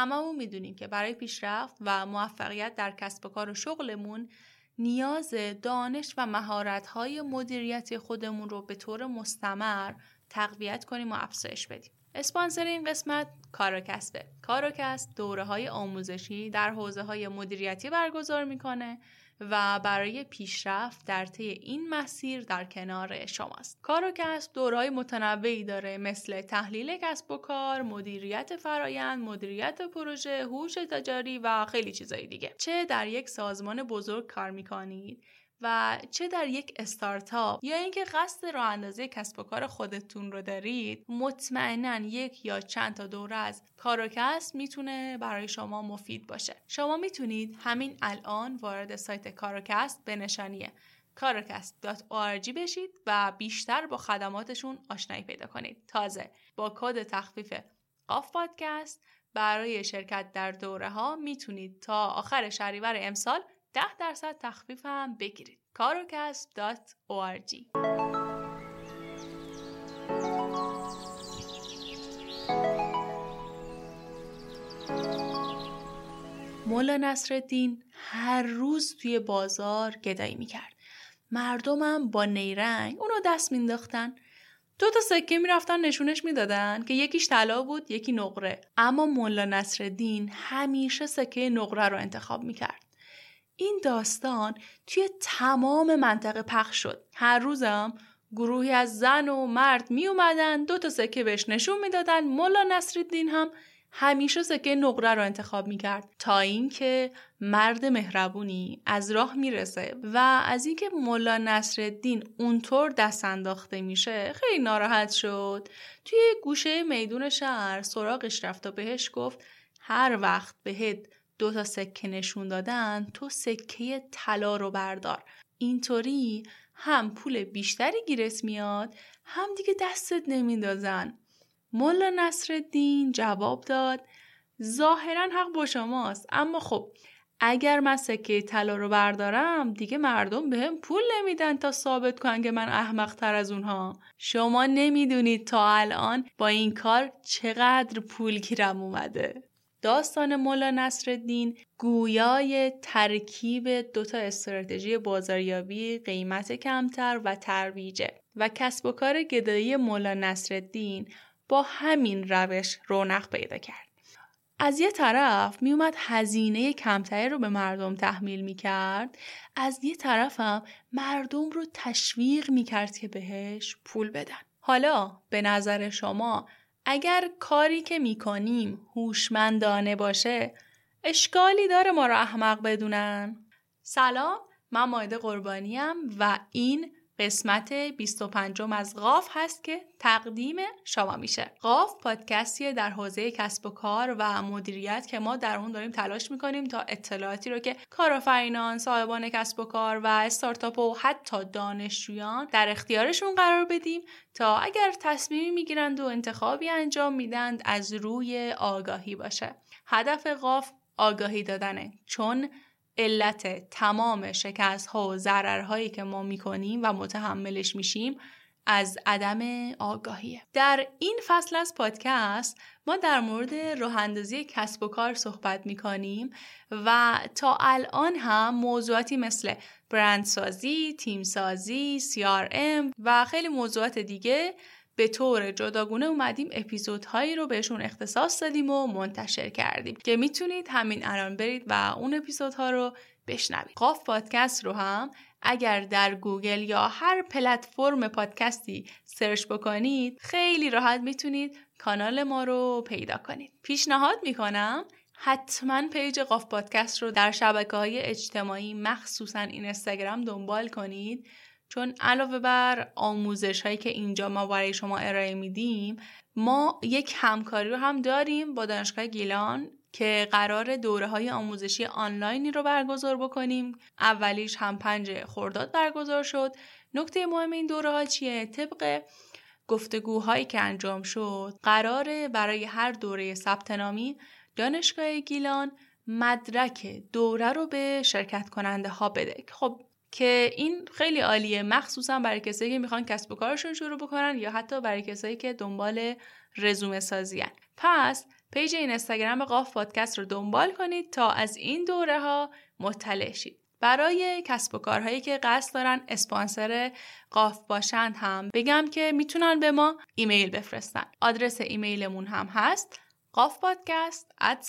هممون می‌دونیم که برای پیشرفت و موفقیت در کسب و کار و شغلمون نیاز دانش و مهارت‌های مدیریتی خودمون رو به طور مستمر تقویت کنیم و افزایش بدیم. اسپانسر این قسمت کاروکسته. کاروکست دوره های آموزشی در حوزه های مدیریتی برگزار می‌کنه و برای پیشرفت در طی این مسیر در کنار شماست. کاروکست دورهای متنوعی داره مثل تحلیل کسب و کار، مدیریت فرایند، مدیریت پروژه، هوش تجاری و خیلی چیزایی دیگه. چه در یک سازمان بزرگ کار می‌کنید و چه در یک استارتاپ یا اینکه قصد راه اندازی کسب و کار خودتون رو دارید مطمئنا یک یا چند تا دوره از کاروکست می‌تونه برای شما مفید باشه. شما می‌تونید همین الان وارد سایت کاروکست به نشانی کاروکست.org بشید و بیشتر با خدماتشون آشنایی پیدا کنید. تازه با کد تخفیف قاف پادکست برای شرکت در دوره ها می‌تونید تا آخر شهریور امسال 10 درصد تخفیف هم بگیرید karokasp.org مولا نصرالدین هر روز توی بازار گدایی می‌کرد. مردمم با نیرنگ اونو دست مینداختن دو تا سکه می‌رفتن نشونش می‌دادن که یکیش طلا بود یکی نقره. اما مولا نصرالدین همیشه سکه نقره رو انتخاب می‌کرد. این داستان توی تمام منطقه پخش شد. هر روزم گروهی از زن و مرد می اومدن دو تا سکه بهش نشون می‌دادن. مولا نصرالدین هم همیشه سکه نقره رو انتخاب می‌کرد. تا اینکه مرد مهربونی از راه می‌رسه و از اینکه مولا نصرالدین اونطور دست انداخته میشه خیلی ناراحت شد. توی گوشه میدون شهر سراغش رفت و بهش گفت هر وقت بهت دو تا سکه نشون دادن تو سکه طلا رو بردار. اینطوری هم پول بیشتری گیرت میاد هم دیگه دستت نمیندازن. مولا نصرالدین جواب داد ظاهرا حق با شماست اما خب اگر من سکه طلا رو بردارم دیگه مردم به پول نمیدن تا ثابت کنن که من احمق تر از اونها. شما نمی‌دونید تا الان با این کار چقدر پول گیرم اومده. داستان مولا نصرالدین گویای ترکیب دوتا استراتژی بازاریابی قیمت کمتر و ترویجه و کسب و کار گدایی مولا نصرالدین با همین روش رونق پیدا کرد. از یه طرف میومد هزینه کمتری رو به مردم تحمیل می‌کرد از یه هم مردم رو تشویق می‌کرد که بهش پول بدن حالا به نظر شما اگر کاری که می‌کنیم هوشمندانه باشه اشکالی داره ما رو احمق بدونن. سلام من مایده قربانیم و این قسمت 25 از قاف هست که تقدیم شما میشه. قاف پادکستیه در حوزه کسب و کار و مدیریت که ما در اون داریم تلاش می‌کنیم تا اطلاعاتی رو که کارآفرینان صاحبان کسب و کار و استارتاپ و حتی دانشجویان در اختیارشون قرار بدیم تا اگر تصمیمی می‌گیرند و انتخابی انجام میدند از روی آگاهی باشه. هدف قاف آگاهی دادنه. چون علت تمام شکست ها و ضررهایی که ما می‌کنیم و متحملش میشیم از عدم آگاهیه. در این فصل از پادکست ما در مورد راه اندازی کسب و کار صحبت می‌کنیم و تا الان هم موضوعاتی مثل برندسازی، تیمسازی، CRM و خیلی موضوعات دیگه به طور جداگونه اومدیم اپیزودهایی رو بهشون اختصاص دادیم و منتشر کردیم که می‌تونید همین الان برید و اون اپیزودها رو بشنوید. قاف پادکست رو هم اگر در گوگل یا هر پلتفرم پادکستی search بکنید خیلی راحت می‌تونید کانال ما رو پیدا کنید. پیشنهاد می‌کنم حتما پیج قاف پادکست رو در شبکه های اجتماعی مخصوصا این اینستاگرام دنبال کنید. چون علاوه بر آموزش هایی که اینجا ما برای شما ارائه میدیم ما یک همکاری رو هم داریم با دانشگاه گیلان که قرار دوره های آموزشی آنلاینی رو برگزار بکنیم. اولیش هم پنج خرداد برگزار شد. نکته مهم این دوره ها چیه؟ طبق گفتگوهایی که انجام شد قراره برای هر دوره ثبت نامی دانشگاه گیلان مدرک دوره رو به شرکت کننده ها بده. خب که این خیلی عالیه. مخصوصا برای کسایی که می‌خوان کسب و کارشون شروع بکنن یا حتی برای کسایی که دنبال رزومه سازی هستن. پس page این اینستاگرام قاف پادکست رو دنبال کنید تا از این دوره ها مطلع شید. برای کسب و کارهایی که قصد دارن اسپانسر قاف باشند هم بگم که می‌تونن به ما ایمیل بفرستن. آدرس ایمیلمون هم هست at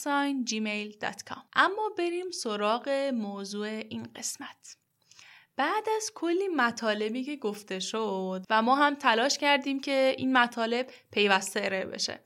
gmail.com اما بریم سراغ موضوع این قسمت. بعد از کلی مطالبی که گفته شد و ما هم تلاش کردیم که این مطالب پیوسته ارائه بشه.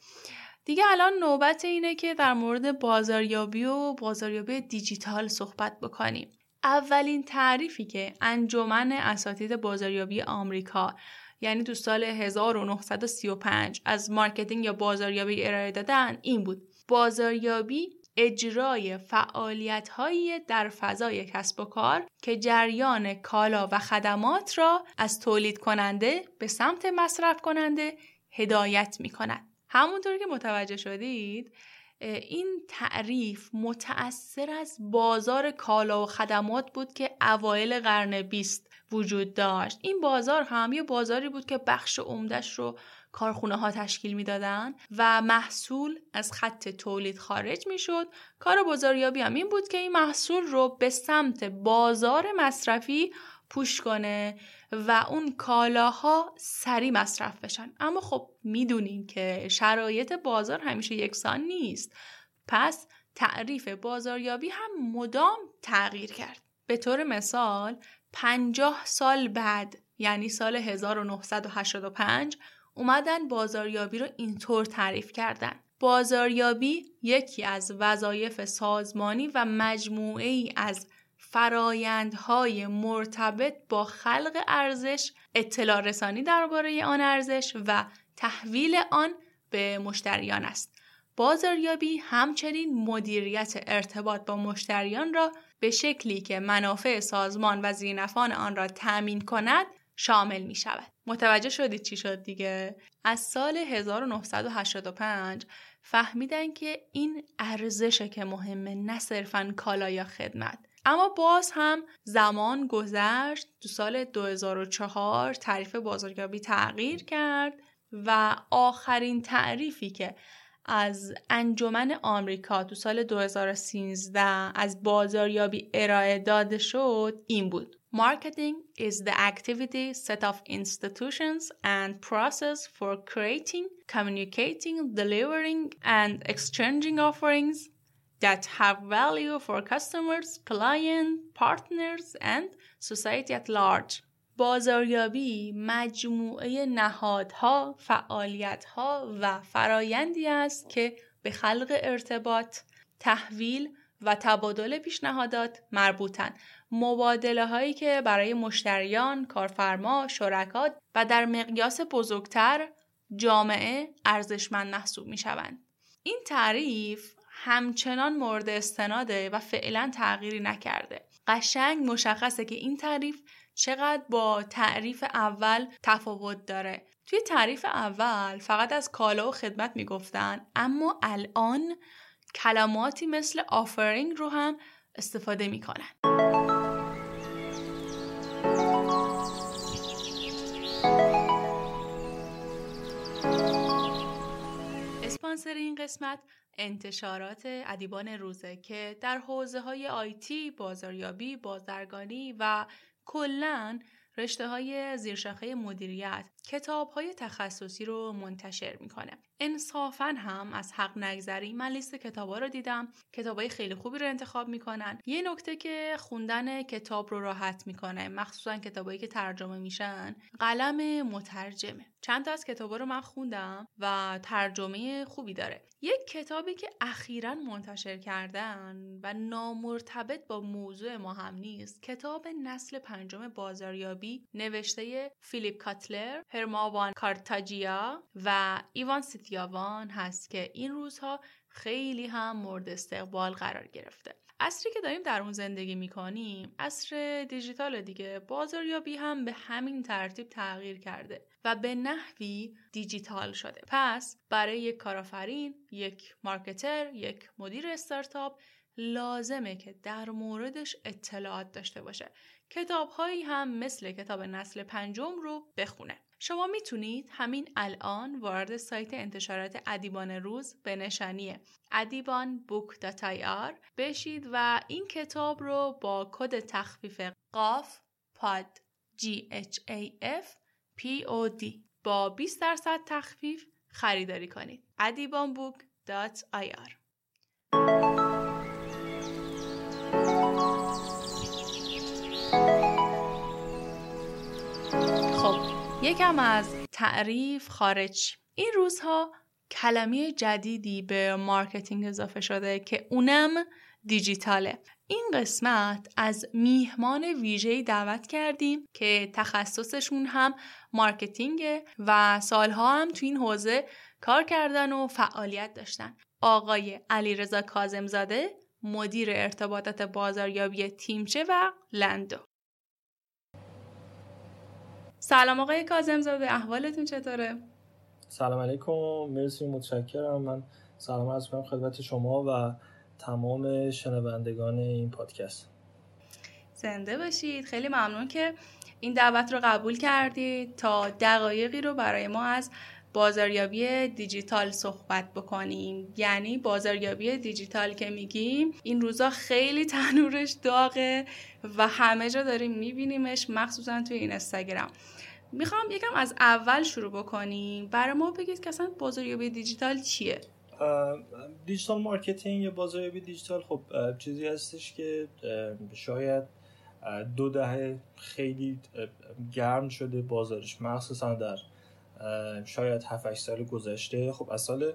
دیگه الان نوبت اینه که در مورد بازاریابی و بازاریابی دیجیتال صحبت بکنیم. اولین تعریفی که انجمن اساتید بازاریابی آمریکا یعنی تو سال 1935 از marketing یا بازاریابی ارائه دادن این بود. بازاریابی اجرای فعالیت هایی در فضای کسب و کار که جریان کالا و خدمات را از تولید کننده به سمت مصرف کننده هدایت می کند. همونطور که متوجه شدید این تعریف متأثر از بازار کالا و خدمات بود که اوایل قرن بیست وجود داشت این بازار هم یه بازاری بود که بخش عمدش رو کارخونه ها تشکیل می‌دادن و محصول از خط تولید خارج می‌شد. کار بازاریابی هم این بود که این محصول رو به سمت بازار مصرفی پوش کنه و اون کالاها سریع مصرف بشن. اما خب می‌دونیم که شرایط بازار همیشه یکسان نیست. پس تعریف بازاریابی هم مدام تغییر کرد. به طور مثال پنجاه سال بعد یعنی سال 1985 اومدن بازاریابی رو اینطور تعریف کردن. بازاریابی یکی از وظایف سازمانی و مجموعه ای از فرایندهای مرتبط با خلق ارزش اطلاع رسانی درباره آن ارزش و تحویل آن به مشتریان است. بازاریابی همچنین مدیریت ارتباط با مشتریان را به شکلی که منافع سازمان و زینفان آن را تأمین کند شامل می شود. متوجه شدید چی شد دیگه؟ از سال 1985 فهمیدن که این ارزشه که مهمه نه صرفا کالا یا خدمت اما باز هم زمان گذشت تو سال 2004 تعریف بازاریابی تغییر کرد و آخرین تعریفی که از انجمن آمریکا تو سال 2013 از بازاریابی ارائه داده شد این بود Marketing is the activity set of institutions and process for creating, communicating, delivering and exchanging offerings that have value for customers, clients, partners and society at large. بازاریابی مجموعه نهادها، فعالیتها و فرایندی است که به خلق ارتباط، تحویل و تبادل پیشنهادات مربوطن. مبادله هایی که برای مشتریان، کارفرما، شرکات و در مقیاس بزرگتر جامعه ارزشمند محسوب می شوند. این تعریف همچنان مورد استناده و فعلا تغییری نکرده. قشنگ مشخصه که این تعریف چقدر با تعریف اول تفاوت داره توی تعریف اول فقط از کالا و خدمت می‌گفتن اما الان کلماتی مثل آفرینگ رو هم استفاده می‌کنن اسپانسر این قسمت انتشارات ادیبان روزه که در حوزه های آیتی، بازاریابی، بازرگانی و کلا رشته های زیرشاخه مدیریت کتاب های تخصصی رو منتشر می‌کنه. انصافا هم از حق نگذری من لیست کتاب ها رو دیدم. کتاب های خیلی خوبی رو انتخاب می‌کنن. یه نکته که خوندن کتاب رو راحت می‌کنه مخصوصا کتابایی که ترجمه میشن قلم مترجمه. چند تا از کتاب رو من خوندم و ترجمه خوبی داره. یک کتابی که اخیرا منتشر کردن و نامرتبط با موضوع ما هم نیست کتاب نسل پنجم بازاریابی نوشته فیلیپ کاتلر. هرماوان کارتاجیا و ایوان سیتیاوان هست که این روزها خیلی هم مورد استقبال قرار گرفته. اصری که داریم در اون زندگی می‌کنیم اصر دیجیتال دیگه. بازاریابی هم به همین ترتیب تغییر کرده و به نحوی دیجیتال شده. پس برای یک کارآفرین یک مارکتر یک مدیر استارتاپ لازمه که در موردش اطلاعات داشته باشه. کتاب هایی هم مثل کتاب نسل پنجم رو بخونه. شما می‌تونید همین الان وارد سایت انتشارات ادیبان روز به نشانی ادیبان بشید و این کتاب رو با کد تخفیف قاف پاد G H A F P O D با 20 درصد تخفیف خریداری کنید. adibanbook.ir یکم از تعریف خارج. این روزها کلمه جدیدی به marketing اضافه شده که اونم دیجیتاله. این قسمت از میهمان ویژه‌ای دعوت کردیم که تخصصشون هم marketing ه و سالها هم تو این حوزه کار کردن و فعالیت داشتن. آقای علیرضا کاظمزاده مدیر ارتباطات بازاریابی تیمچه و لندو. سلام آقای کازم زاده احوالتون چطوره؟ سلام علیکم مرسی متشکرم. من سلام از کنم خدمت شما و تمام شنوندگان این پادکست. زنده باشید. خیلی ممنون که این دعوت رو قبول کردید تا دقایقی رو برای ما از بازاریابی دیجیتال صحبت بکنیم. یعنی بازاریابی دیجیتال که میگیم این روزا خیلی تنورش داغه و همه جا داریم میبینیمش مخصوصا توی این اینستاگرام. می‌خوام یکم از اول شروع بکنیم. برای ما بگید که اصلا بازاریابی دیجیتال چیه؟ digital marketing یا بازاریابی دیجیتال خب چیزی هستش که شاید دو دهه خیلی گرم شده بازارش. مخصوصا در شاید 7 سال گذشته. خب از سال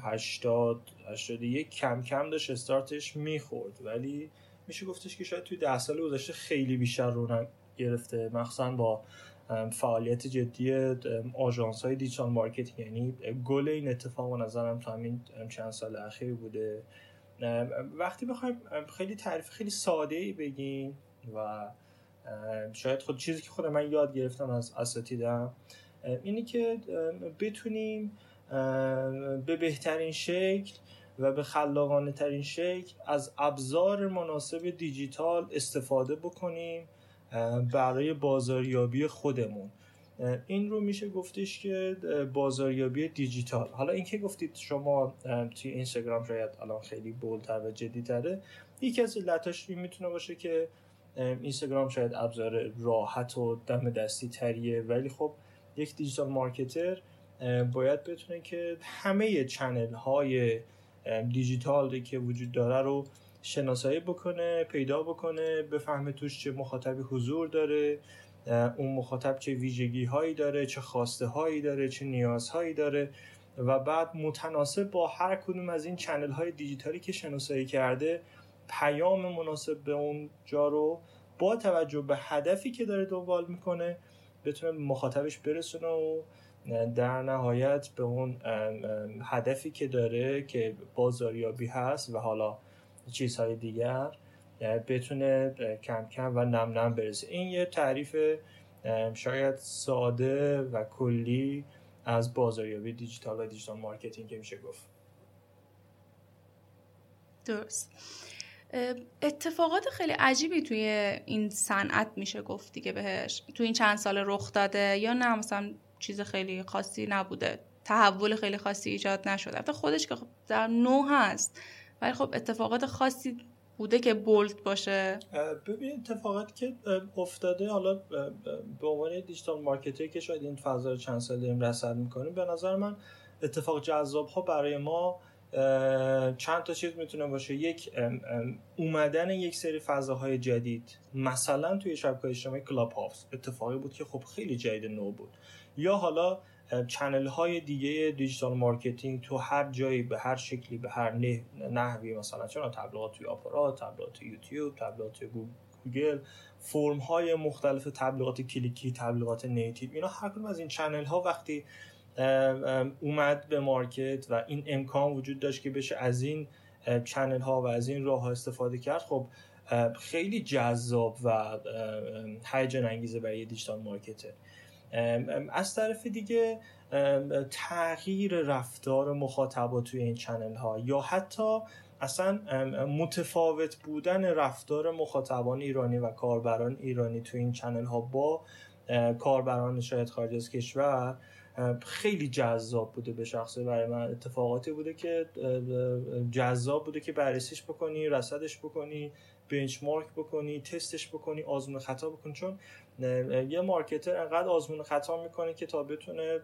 80 81 کم کم داشت استارتش می‌خورد. ولی میشه گفتش که شاید توی ده سال گذشته خیلی بیشتر رونق گرفته مخصوصا با فعالیت جدی آژانس های digital marketing. یعنی گل این اتفاق نظرم تو همین چند سال اخیر بوده. وقتی بخوایم خیلی تعریف خیلی ساده ای بگیم و شاید خود چیزی که خود من یاد گرفتم از اساتیدم اینی که بتونیم به بهترین شکل و به خلاقانه ترین شکل از ابزار مناسب دیجیتال استفاده بکنیم. برای بازاریابی خودمون. این رو میشه گفتش که بازاریابی دیجیتال. حالا اینکه گفتید شما توی اینستاگرام شاید الان خیلی بولتر و جدیتره یکی از علتاش این می‌تونه باشه که اینستاگرام شاید ابزار راحت و دم دستی تریه ولی خب یک digital marketer باید بتونه که همه channel های دیجیتال که وجود داره رو شناسایی بکنه پیدا بکنه بفهمه توش چه مخاطبی حضور داره اون مخاطب چه ویژگی هایی داره چه خواسته هایی داره چه نیازهایی داره و بعد متناسب با هر کدوم از این channel های دیجیتالی که شناسایی کرده پیام مناسب به اون جا رو با توجه به هدفی که داره دنبال می‌کنه بتونه مخاطبش برسونه و در نهایت به اون هدفی که داره که بازاریابی هست و حالا چیزهای دیگر بتونه کم کم و نم نم برسه. این یه تعریف شاید ساده و کلی از بازاریابی دیجیتال و digital marketing که میشه گفت. درست. اتفاقات خیلی عجیبی توی این صنعت میشه گفت دیگه بهش. تو این چند سال رخ داده یا نه مثلا چیز خیلی خاصی نبوده. تحول خیلی خاصی ایجاد نشده. تا خودش که خب در نو هست. ولی خب اتفاقات خاصی بوده که بولد باشه. ببین اتفاقاتی که افتاده حالا به عنوان دیجیتال مارکتر که شاید این فضا رو چند سال داریم رصد می‌کنیم به نظر من اتفاق جذاب‌ها برای ما چند تا چیز می‌تونه باشه. یک اومدن یک سری فضاهای جدید مثلا توی شبکه اجتماعی کلاب هاوس اتفاقی بود که خب خیلی جدید نو بود. یا حالا channel های دیگه digital marketing تو هر جایی به هر شکلی به هر نحوی مثلا چون تبلیغات توی آپارات تبلیغات یوتیوب تبلیغات گوگل فرم های مختلف تبلیغات کلیکی تبلیغات native اینا هر کدوم از این channel ها وقتی اومد به market و این امکان وجود داشت که بشه از این channel ها و از این راه ها استفاده کرد خب خیلی جذاب و هیجان انگیزه برای digital marketer از طرف دیگه تغییر رفتار مخاطبان توی این channel ها یا حتی اصلا متفاوت بودن رفتار مخاطبان ایرانی و کاربران ایرانی تو این channel ها با کاربران شاید خارج از کشور خیلی جذاب بوده به شخصه برای من. اتفاقاتی بوده که جذاب بوده که بررسیش بکنی رصدش بکنی بنچمارک بکنی تستش بکنی آزمون خطا بکنی چون یه مارکتر انقدر آزمون خطا می‌کنه که تا بتونه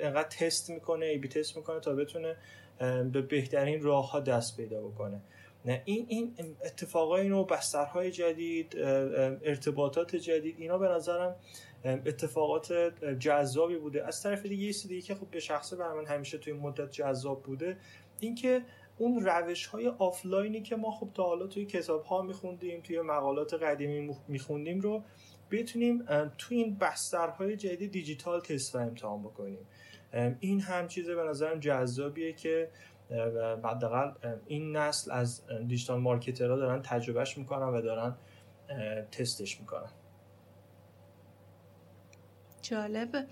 انقدر تست می‌کنه ای بی تست می‌کنه تا بتونه به بهترین راه ها دست پیدا بکنه. نه این این اتفاقای نو بسترهای جدید ارتباطات جدید اینا به نظرم اتفاقات جذابی بوده. از طرف دیگه یه دیگه که خب به شخصه بر من همیشه توی مدت جذاب بوده اینکه اون روش های آفلاینی که ما خب تا حالا توی کتاب ها میخوندیم توی مقالات قدیمی میخوندیم رو بتونیم توی این بسترهای جدید دیجیتال تست و امتحان بکنیم. این هم چیز به نظرم جذابیه که حداقل این نسل از دیجیتال مارکترها دارن تجربهش می‌کنن و دارن تستش می‌کنن. جالبه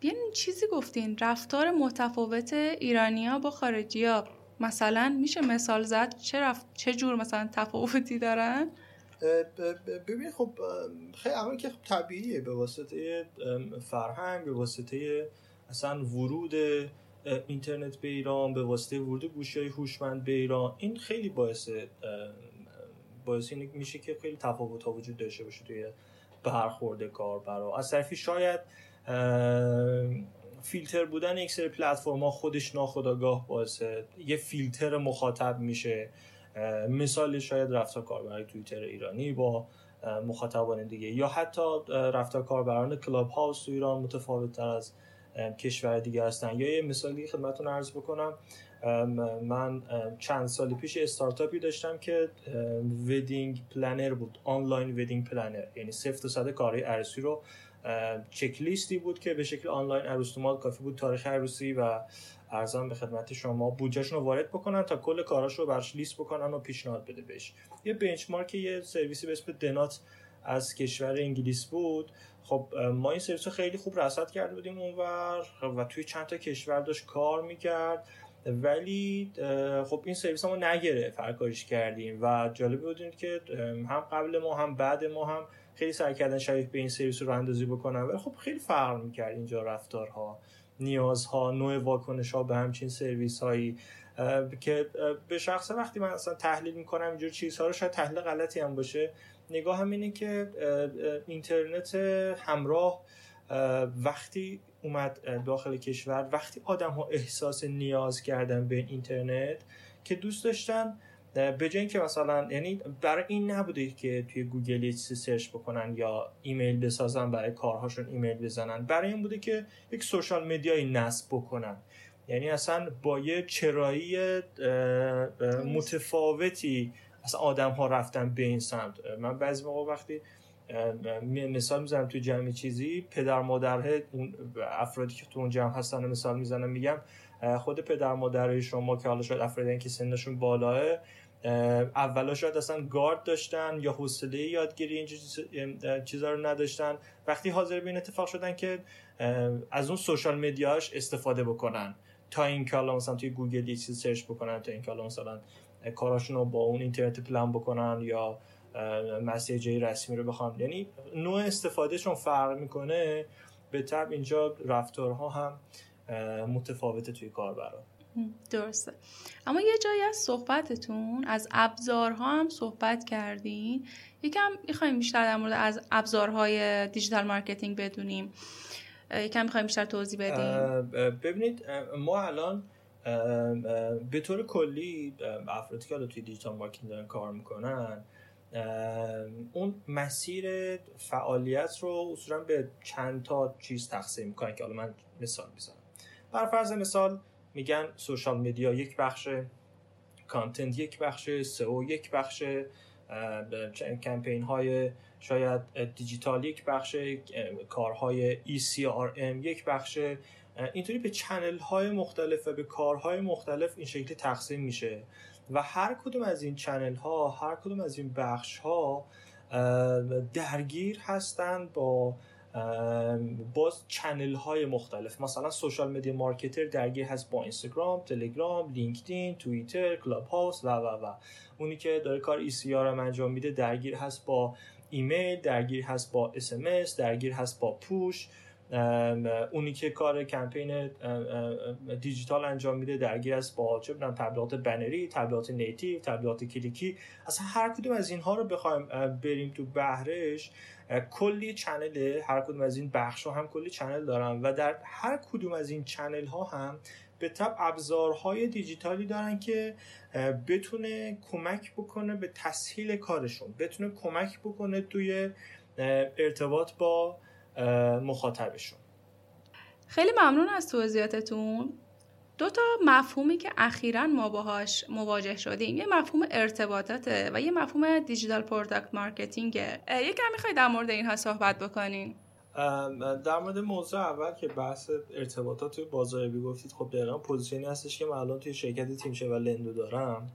بیاین چیزی گفتین رفتار متفاوت ایرانیا با خارجی ها مثلا میشه مثال زد چه, رفت... چه جور مثلا تفاوتی دارن؟ ببین خب خیلی اول که خب طبیعیه به واسطه فرهنگ به واسطه اصلا ورود اینترنت به ایران به واسطه ورود گوشی های هوشمند به ایران. این خیلی باعث باعث این میشه که خیلی تفاوت ها وجود داشته باشه توی برخورد کاربرا. از طرفی شاید فیلتر بودن یک سری پلتفرم ها خودش ناخداگاه باعث یه فیلتر مخاطب میشه. مثال شاید رفتار کاربر توییتر ایرانی با مخاطبان دیگه یا حتی رفتار کاربران کلاب هاوس تو ایران متفاوت تر از کشور دیگه هستن. یا یه مثالی خدمتتون عرض بکنم. من چند سال پیش استارتاپی داشتم که wedding planner بود. online wedding planner. یعنی صفر تا صد کارهای عروسی رو چک لیستی بود که به شکل آنلاین عروسی کافی بود تاریخ عروسی و عرض به خدمت شما. بودجهشون رو وارد بکنن تا کل کاراش رو براش لیست بکنن و پیشنهاد بده بهش. یه بنچمارک یه سرویسی به اسم دنات از کشور انگلیس بود. خب ما این سرویس رو خیلی خوب رصد کرده بودیم اونور و توی چند تا کشور داشت کار می‌کرد. ولی خب این سرویس ما نگره فرکاریش کردیم. و جالب بودیم که هم قبل ما هم بعد ما هم خیلی سعی کردن شبیه به این سرویس رو اندازی بکنن. ولی خب خیلی فرق می‌کرد اینجا رفتارها. نیازها نوع واکنش ها به همچین سرویس هایی که به شخصه وقتی من اصلا تحلیل می‌کنم اینجور چیزها رو شاید تحلیل غلطی هم باشه. نگاه هم اینه که اینترنت همراه وقتی اومد داخل کشور وقتی آدم ها احساس نیاز کردن به اینترنت که دوست داشتن به جای اینکه مثلا یعنی برای این نبوده که توی گوگل یه چیزی search بکنن یا ایمیل بسازن برای کارهاشون ایمیل بزنن. برای این بوده که یک سوشال مدیایی نصب بکنن. یعنی اصلا با یه چرایی متفاوتی اصلا آدم ها رفتن به این سمت. من بعضی موقع وقتی مثال می‌زنم توی جمعی چیزی پدر مادره اون افرادی که تو اون جمع هستن مثال می‌زنم میگم خود پدر مادرای شما که حالا شاید افرادی که سنشون بالاه اولا شاید اصلا گارد داشتن یا حوصله یادگیری این چیزا رو نداشتن. وقتی حاضر به این اتفاق شدن که از اون social media ش استفاده بکنن. تا این که مثلا توی گوگل یه چیز search بکنن تا این که مثلا کاراشون رو با اون اینترنت پلان بکنن یا message رسمی رو بخوان. یعنی نوع استفادهشون فرق می‌کنه بالطبع اینجا رفتارها هم متفاوته توی کاربران درسته. اما یه جایی از صحبتتون از ابزارها هم صحبت کردین. یکم می‌خوایم بیشتر در مورد از ابزارهای digital marketing بدونیم. یکم می‌خوایم بیشتر توضیح بدیم ببینید ما الان به طور کلی افرادی که توی digital marketing دارن کار می‌کنن اون مسیر فعالیت رو اصولا به چند تا چیز تقسیم می‌کنن که حالا من مثال می‌زنم. بر فرض مثال میگن social media یک بخش content یک بخش SEO یک بخش کمپین های شاید دیجیتال یک بخش کارهای ECRM یک بخش اینطوری به channel های مختلف و به کارهای مختلف این شکلی تقسیم میشه و هر کدوم از این channel ها هر کدوم از این بخش ها درگیر هستند با باز channel های مختلف. مثلا social media marketer درگیر هست با اینستاگرام تلگرام لینکدین توییتر کلاب هاوس و و و. اونی که داره کار ECRM انجام میده درگیر هست با ایمیل درگیر هست با SMS درگیر هست با push. اونی که کار campaign digital انجام میده درگیر است با چه تبلیغات بنری تبلیغات native تبلیغات کلیکی. اصلا هر کدوم از اینها رو بخوایم بریم تو بحرش. کلی channel هر کدوم از این بخش ها هم کلی channel دارن و در هر کدوم از این channel ها هم بالطبع ابزارهای دیجیتالی دارن که بتونه کمک بکنه به تسهیل کارشون بتونه کمک بکنه توی ارتباط با مخاطبشون. خیلی ممنون از توضیحاتتون. دو تا مفهومی که اخیرا ما باهاش مواجه شدیم. یه مفهوم ارتباطاته و یه مفهوم digital product marketing ه. یکم می‌خوای در مورد اینها صحبت بکنین در مورد موضوع اول که بحث ارتباطات توی بازاریابی گفتید خب دقیقا position ی هستش که من الان توی شرکت تیمشه و لندو دارم.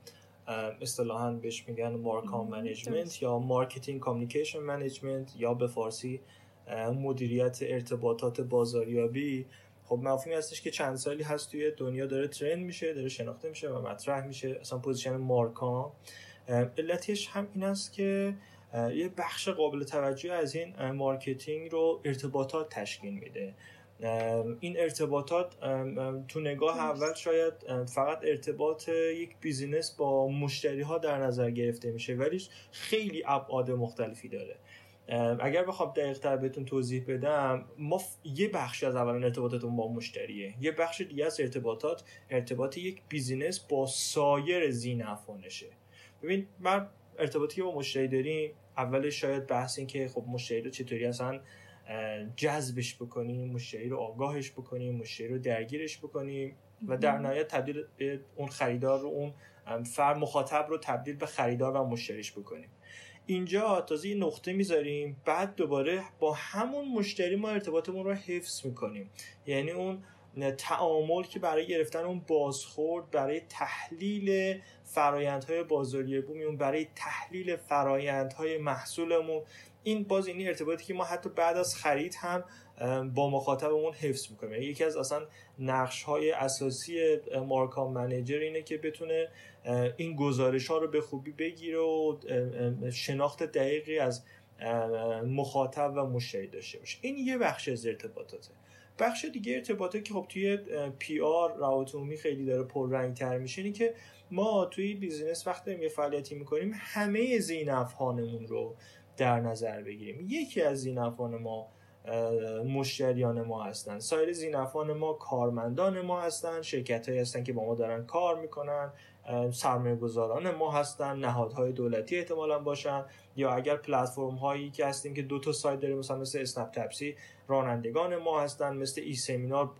اصطلاحا بهش میگن marcom management یا marketing communication management یا به فارسی مدیریت ارتباطات بازاریابی. خب مفهومی هستش که چند سالی هست توی دنیا داره trend میشه داره شناخته میشه و مطرح میشه. اصلا position marcom علتش هم این است که یه بخش قابل توجه از این marketing رو ارتباطات تشکیل میده. این ارتباطات تو نگاه اول شاید فقط ارتباط یک business با مشتری ها در نظر گرفته میشه ولی خیلی ابعاد مختلفی داره. اگر بخوام دقیق تر بهتون توضیح بدم ما یه بخشی از اولین ارتباطاتمون با مشتریه. یه بخش دیگه از ارتباطات ارتباط یک business با سایر ذی‌نفعانشه ببین من ارتباطی که با مشتری داریم اولش شاید بحث این که خب مشتری رو چطوری اصلا جذبش بکنیم مشتری رو آگاهش بکنیم مشتری رو درگیرش بکنیم و در نهایت تبدیل به اون خریدار رو اون فر مخاطب رو تبدیل به خریدار و مشتریش بکنیم. اینجا تازه یه نقطه می‌ذاریم. بعد دوباره با همون مشتری ما ارتباطمون رو حفظ می‌کنیم. یعنی اون تعامل که برای گرفتن اون بازخورد برای تحلیل فرایندهای بازاریابی اون برای تحلیل فرایندهای محصولمون این باز این ارتباطی که ما حتی بعد از خرید هم با مخاطبمون حفظ می‌کنیم. یکی از اصلا نقش های اساسی marcom manager اینه که بتونه این گزارش ها رو به خوبی بگیره و شناخت دقیقی از مخاطب و مشتری داشته باشه. این یه بخش از ارتباطاته. بخش دیگه ارتباطه که خب توی PR روابط عمومی خیلی داره پررنگ تر میشه اینه که ما توی business وقتی یه فعالیتی می‌کنیم همه ذی‌نفعانمون رو در نظر بگیریم. یکی از زینفان ما مشتریان ما هستن. سایر زینفان ما کارمندان ما هستن شرکت هایی هستن که با ما دارن کار می‌کنن. سرمایه گذاران ما هستن نهادهای دولتی احتمالا باشن یا اگر پلتفرم هایی که هستیم که دو تا سایت داریم مثلا مثل اسنپ تپسی رانندگان ما هستن مثل ای سمینار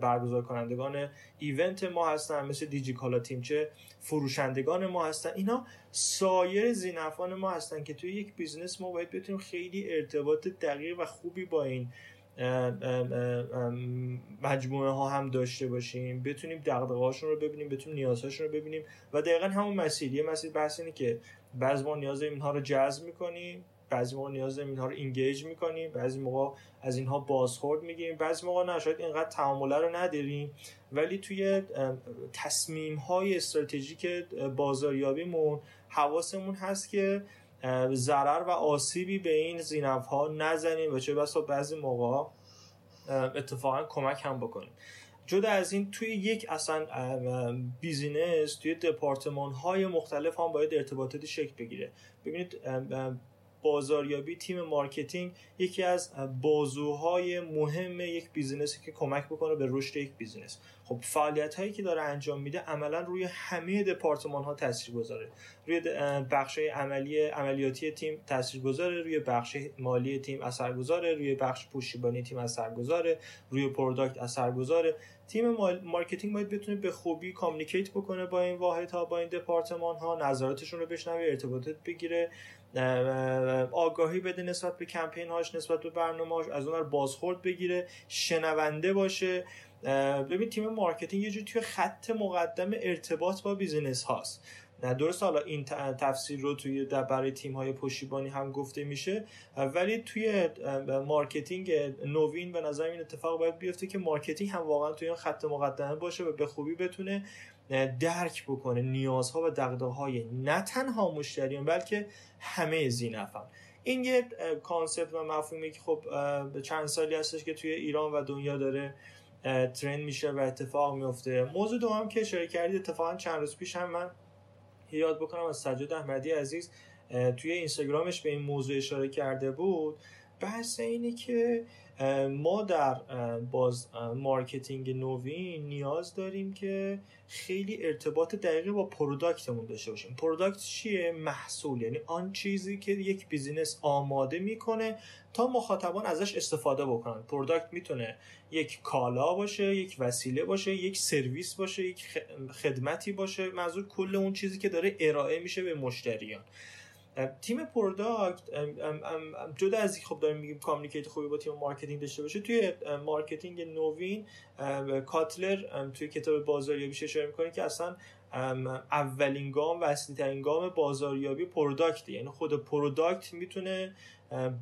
برگزار کنندگان ایونت ما هستن مثل دیجی کالا تیمچه فروشندگان ما هستن. اینا سایر ذی‌نفعان ما هستن که توی یک business ما باید بتونیم خیلی ارتباط دقیق و خوبی با این مجموعه ها هم داشته باشیم. بتونیم دغدغه هاشون رو ببینیم بتونیم نیازهاشون رو ببینیم. و دقیقا همون مسیر. یه مسیر بحث اینه که بعضا ما نیاز اینها رو جذب می‌کنیم بعضی موقع نیاز داریم اینها رو engage می‌کنیم بعضی موقع از اینها بازخورد می‌گیریم. بعضی موقع نه شاید اینقدر تعامله رو نداریم. ولی توی تصمیم های استراتژیک بازاریابیمون حواسمون هست که ضرر و آسیبی به این ذی‌نفع ها نزنیم و چه بسا بعضی موقع اتفاقا کمک هم بکنیم. جدا از این توی یک اصلا business توی دپارتمان های مختلف هم باید ارتباطاتی شکل بگیره. ببینید بازاریابی تیم مارکتینگ یکی از بازوهای مهم یک business ی که کمک بکنه به رشد یک business. خب فعالیت هایی که داره انجام میده عملا روی همه دپارتمان ها تاثیر گذاره روی بخش عملی عملیاتی تیم تاثیر گذاره روی بخش مالی تیم اثر گذاره روی بخش پشتیبانی تیم اثر گذاره روی product اثر گذاره تیم marketing باید بتونه به خوبی communicate بکنه با این واحد ها با این دپارتمان ها نظراتشون رو بشنوه ارتباطات بگیره. آگاهی بده نسبت به کمپین هاش نسبت به برنامه هاش از اون بازخورد بگیره شنونده باشه. ببین تیم marketing یه جوری توی خط مقدم ارتباط با business هاست. نه درست حالا این تفسیر رو توی برای تیم های پشتیبانی هم گفته میشه ولی توی marketing نوین به نظر این اتفاق باید بیفته که marketing هم واقعا توی این خط مقدمه باشه و به خوبی بتونه درک بکنه نیازها و دغدغه های نه تنها مشتریان بلکه همه ذی‌نفعان این یه concept و مفهومی که خب چند سالی هستش که توی ایران و دنیا داره trend میشه و اتفاق میفته. موضوع دوم که اشاره کردید اتفاقا چند روز پیش هم من یاد بکنم از سجاد احمدی عزیز توی اینستاگرامش به این موضوع اشاره کرده بود. بحث اینه که ما در باز marketing نوین نیاز داریم که خیلی ارتباط دقیقی با product مون داشته باشیم. product چیه؟ محصول. یعنی آن چیزی که یک بیزینس آماده می‌کنه تا مخاطبان ازش استفاده بکنن. product می‌تونه یک کالا باشه یک وسیله باشه یک سرویس باشه یک خدمتی باشه. منظور کل اون چیزی که داره ارائه میشه به مشتریان. تیم product جدا از خب داریم میگیم communicate خوبی با تیم marketing داشته باشه توی marketing نوین کاتلر توی کتاب بازاریابیش اشاره می‌کنه که اصلا اولین گام و اصلی ترین گام بازاریابی product یعنی خود product می‌تونه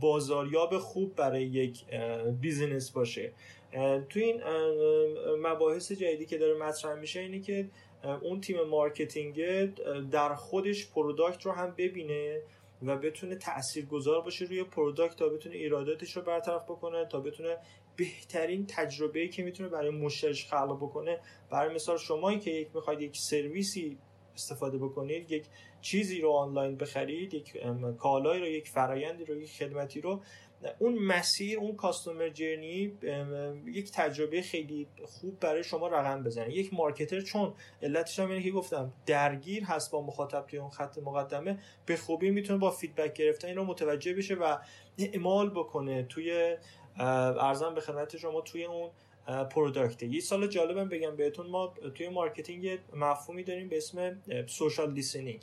بازاریاب خوب برای یک بیزینس باشه. توی این مباحث جدیدی که داره مطرح میشه اینه که اون تیم marketing در خودش product رو هم ببینه و بتونه گذار باشه روی product تا بتونه ایراداتش رو برطرف بکنه تا بتونه بهترین تجربه که می‌تونه برای مشتریش خلق بکنه. برای مثال شمایی که یک می‌خواید یک سرویسی استفاده بکنید یک چیزی رو آنلاین بخرید یک کالایی رو یک فرایندی رو یک خدمتی رو اون مسیر اون customer journey یک تجربه خیلی خوب برای شما رقم بزنه. یک marketer چون علتش هم اینه که گفتم درگیر هست با مخاطب توی اون خط مقدمه به خوبی می‌تونه با feedback گرفتن این رو متوجه بشه و اعمال بکنه توی عرضم به خدمت شما توی اون product یه مثال جالبم بگم بهتون ما توی marketing مفهومی داریم به اسم social listening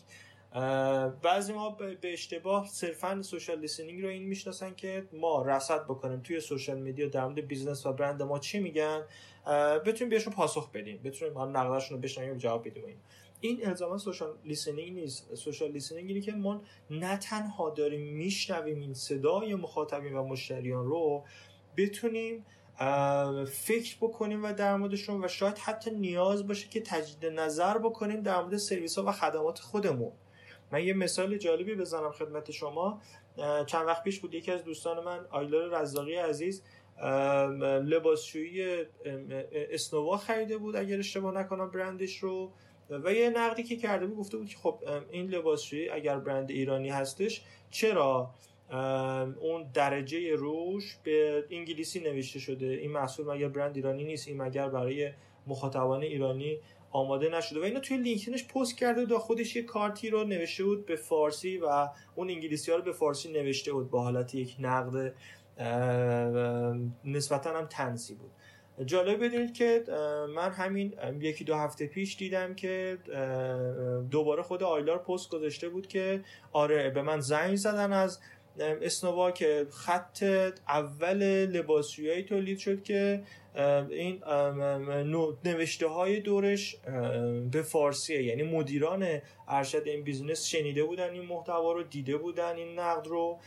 بعضیا به اشتباه صرفا social listening رو این می‌شناسن که ما رصد بکنیم توی social media در مورد business و برند ما چی میگن؟ بتونیم بهشون پاسخ بدیم بتونیم ما نقدشون رو بشنویم جواب بدیم این این الزاما social listening نیست. social listening اینه که ما نه تنها داریم میشنویم این صدای مخاطبین و مشتریان رو بتونیم فکر بکنیم و در موردشون و شاید حتی نیاز باشه که تجدید نظر بکنیم در مورد سرویس ها و خدمات خودمون. من یه مثال جالبی بزنم خدمت شما. چند وقت پیش بود یکی از دوستان من آیلار رزاقی عزیز لباسشویی اسنووا خریده بود اگر اشتباه نکنم برندش رو. و یه نقدی که کرده بود گفته بود که خب این لباسشویی اگر برند ایرانی هستش چرا؟ اون درجه روش به انگلیسی نوشته شده. این محصول مگر برند ایرانی نیست این مگر برای مخاطبان ایرانی آماده نشده و اینو توی لینکدینش پست کرده بود خودش یه کارتی رو نوشته بود به فارسی و اون انگلیسی ها رو به فارسی نوشته بود با حالت یک نقد نسبتا هم تنسی بود. جالب بدونید که من همین یکی دو هفته پیش دیدم که دوباره خود آیلار پست گذاشته بود که آره به من زنگ زدن از اسنووا که خط اول لباسشویی تولید شد که این نوشته های دورش به فارسیه یعنی مدیران ارشد این business شنیده بودن این محتوا رو دیده بودن این نقد رو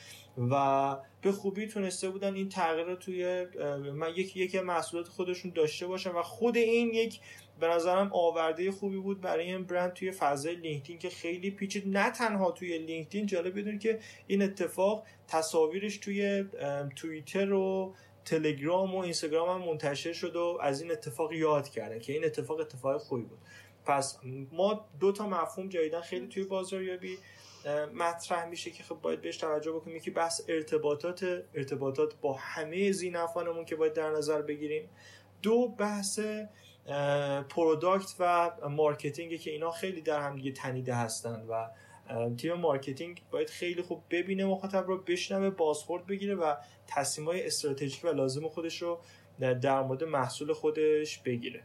و به خوبی تونسته بودن این تغییر توی من یکی یکی محصولات خودشون داشته باشن و خود این یک به نظرم آورده خوبی بود برای این برند توی فضای لینکدین که خیلی پیچید نه تنها توی لینکدین جالب بدونید که این اتفاق تصاویرش توی توییتر و تلگرام و اینستاگرام هم منتشر شد و از این اتفاق یاد کردن که این اتفاق اتفاق خوبی بود. پس ما دو تا مفهوم جدیدن خیلی توی بازاریابی مطرح میشه که خب باید بهش توجه بکنیم. که بحث ارتباطات ارتباطات با همه ذی‌نفعانمون که باید در نظر بگیریم. دو بحث product و marketing که اینا خیلی در هم دیگه تنیده هستند و تیم marketing باید خیلی خوب ببینه مخاطب رو بشنوه بازخورد بگیره و تصمیم های استراتژیک و لازم خودش رو در مورد محصول خودش بگیره.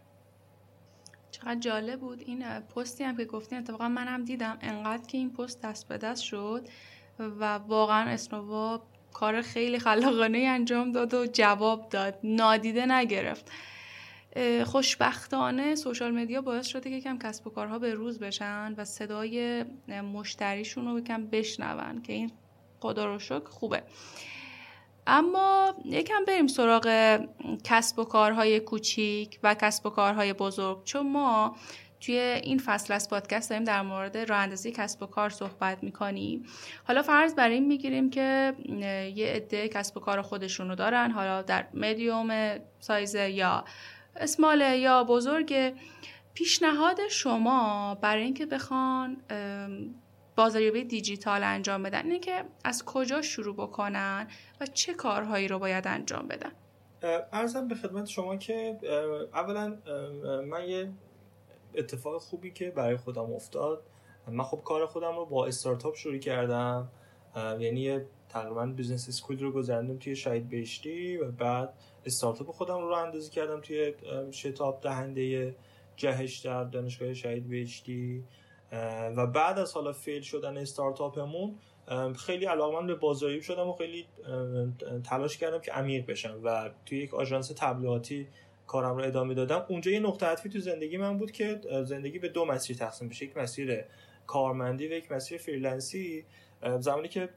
چقدر جالب بود. این پستی هم که گفتین اتفاقا منم دیدم انقدر که این پست دست به دست شد و واقعا اسنووا کار خیلی خلاقانه انجام داد و جواب داد. نادیده نگرفت. خوشبختانه social media باعث شده که کم کسب و کارها به روز بشن و صدای مشتریشون رو کم بشنون که این خدا رو شکر خوبه. اما یکم بریم سراغ کسب و کارهای کوچیک و کسب و کارهای بزرگ. چون ما توی این فصل از پادکست داریم در مورد راه اندازی کسب و کار صحبت می‌کنیم. حالا فرض بر این می‌گیریم که یه عده کسب و کار خودشونو دارن حالا در مدیوم سایز یا اسمال یا بزرگ پیشنهاد شما برای اینکه بخوان بازاریابی دیجیتال انجام بدن اینه که از کجا شروع بکنن و چه کارهایی رو باید انجام بدن؟ عرضم به خدمت شما که اولا من یه اتفاق خوبی که برای خودم افتاد من خب کار خودم رو با استارتاپ شروع کردم یعنی تقریبا business school رو گذراندم توی شهید بهشتی و بعد استارتاپ خودم رو راه اندازی کردم توی شتاب دهنده جهش در دانشگاه شهید بهشتی. و بعد از حالا fail شدن استارتاپمون خیلی علاقمند به بازاریابی شدم و خیلی تلاش کردم که عمیق بشم و توی یک آژانس تبلیغاتی کارم رو ادامه دادم. اونجا یه نقطه عطفی تو زندگی من بود که زندگی به دو مسیر تقسیم بشه یک مسیر کارمندی و یک مسیر freelance ی. زمانی که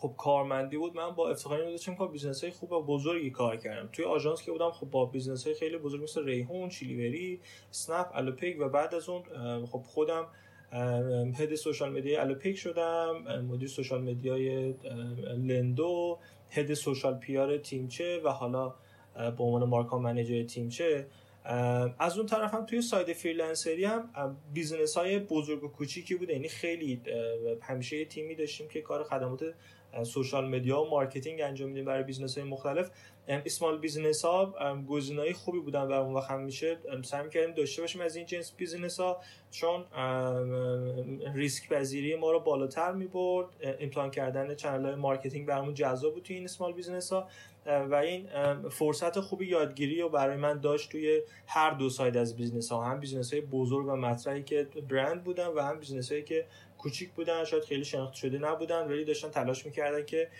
خب کارمندی بود. من با افتخار داشتم که business های خوب و بزرگی کار کردم. توی آژانس که بودم خب با business های خیلی بزرگ مثل ریحون چیلیوری اسنپ الوپیک و بعد از اون خب خودم head social media الوپیک شدم مدیر social media ی لندو head social PR تیمچه و حالا به عنوان marcom manager تیمچه از اون طرف هم توی side freelancer ی هم business های بزرگ و کوچیکی بوده. یعنی خیلی همیشه یه تیمی داشتیم که کار خدمات social media و marketing انجام میدیم برای business های مختلف small business ها گزینه‌های خوبی بودن و اون وقت همیشه سعی کردیم داشته باشیم از این جنس business ها چون ریسک پذیری ما رو بالاتر می‌برد. implement کردن channel های marketing برامون جذاب بود توی این small business ها و این فرصت خوبی یادگیری رو برای من داشت توی هر دو side از business ها هم business های بزرگ و مطرحی که برند بودن و هم business هایی که کوچیک بودن شاید خیلی شناخته شده نبودن ولی داشتن تلاش می‌کردن که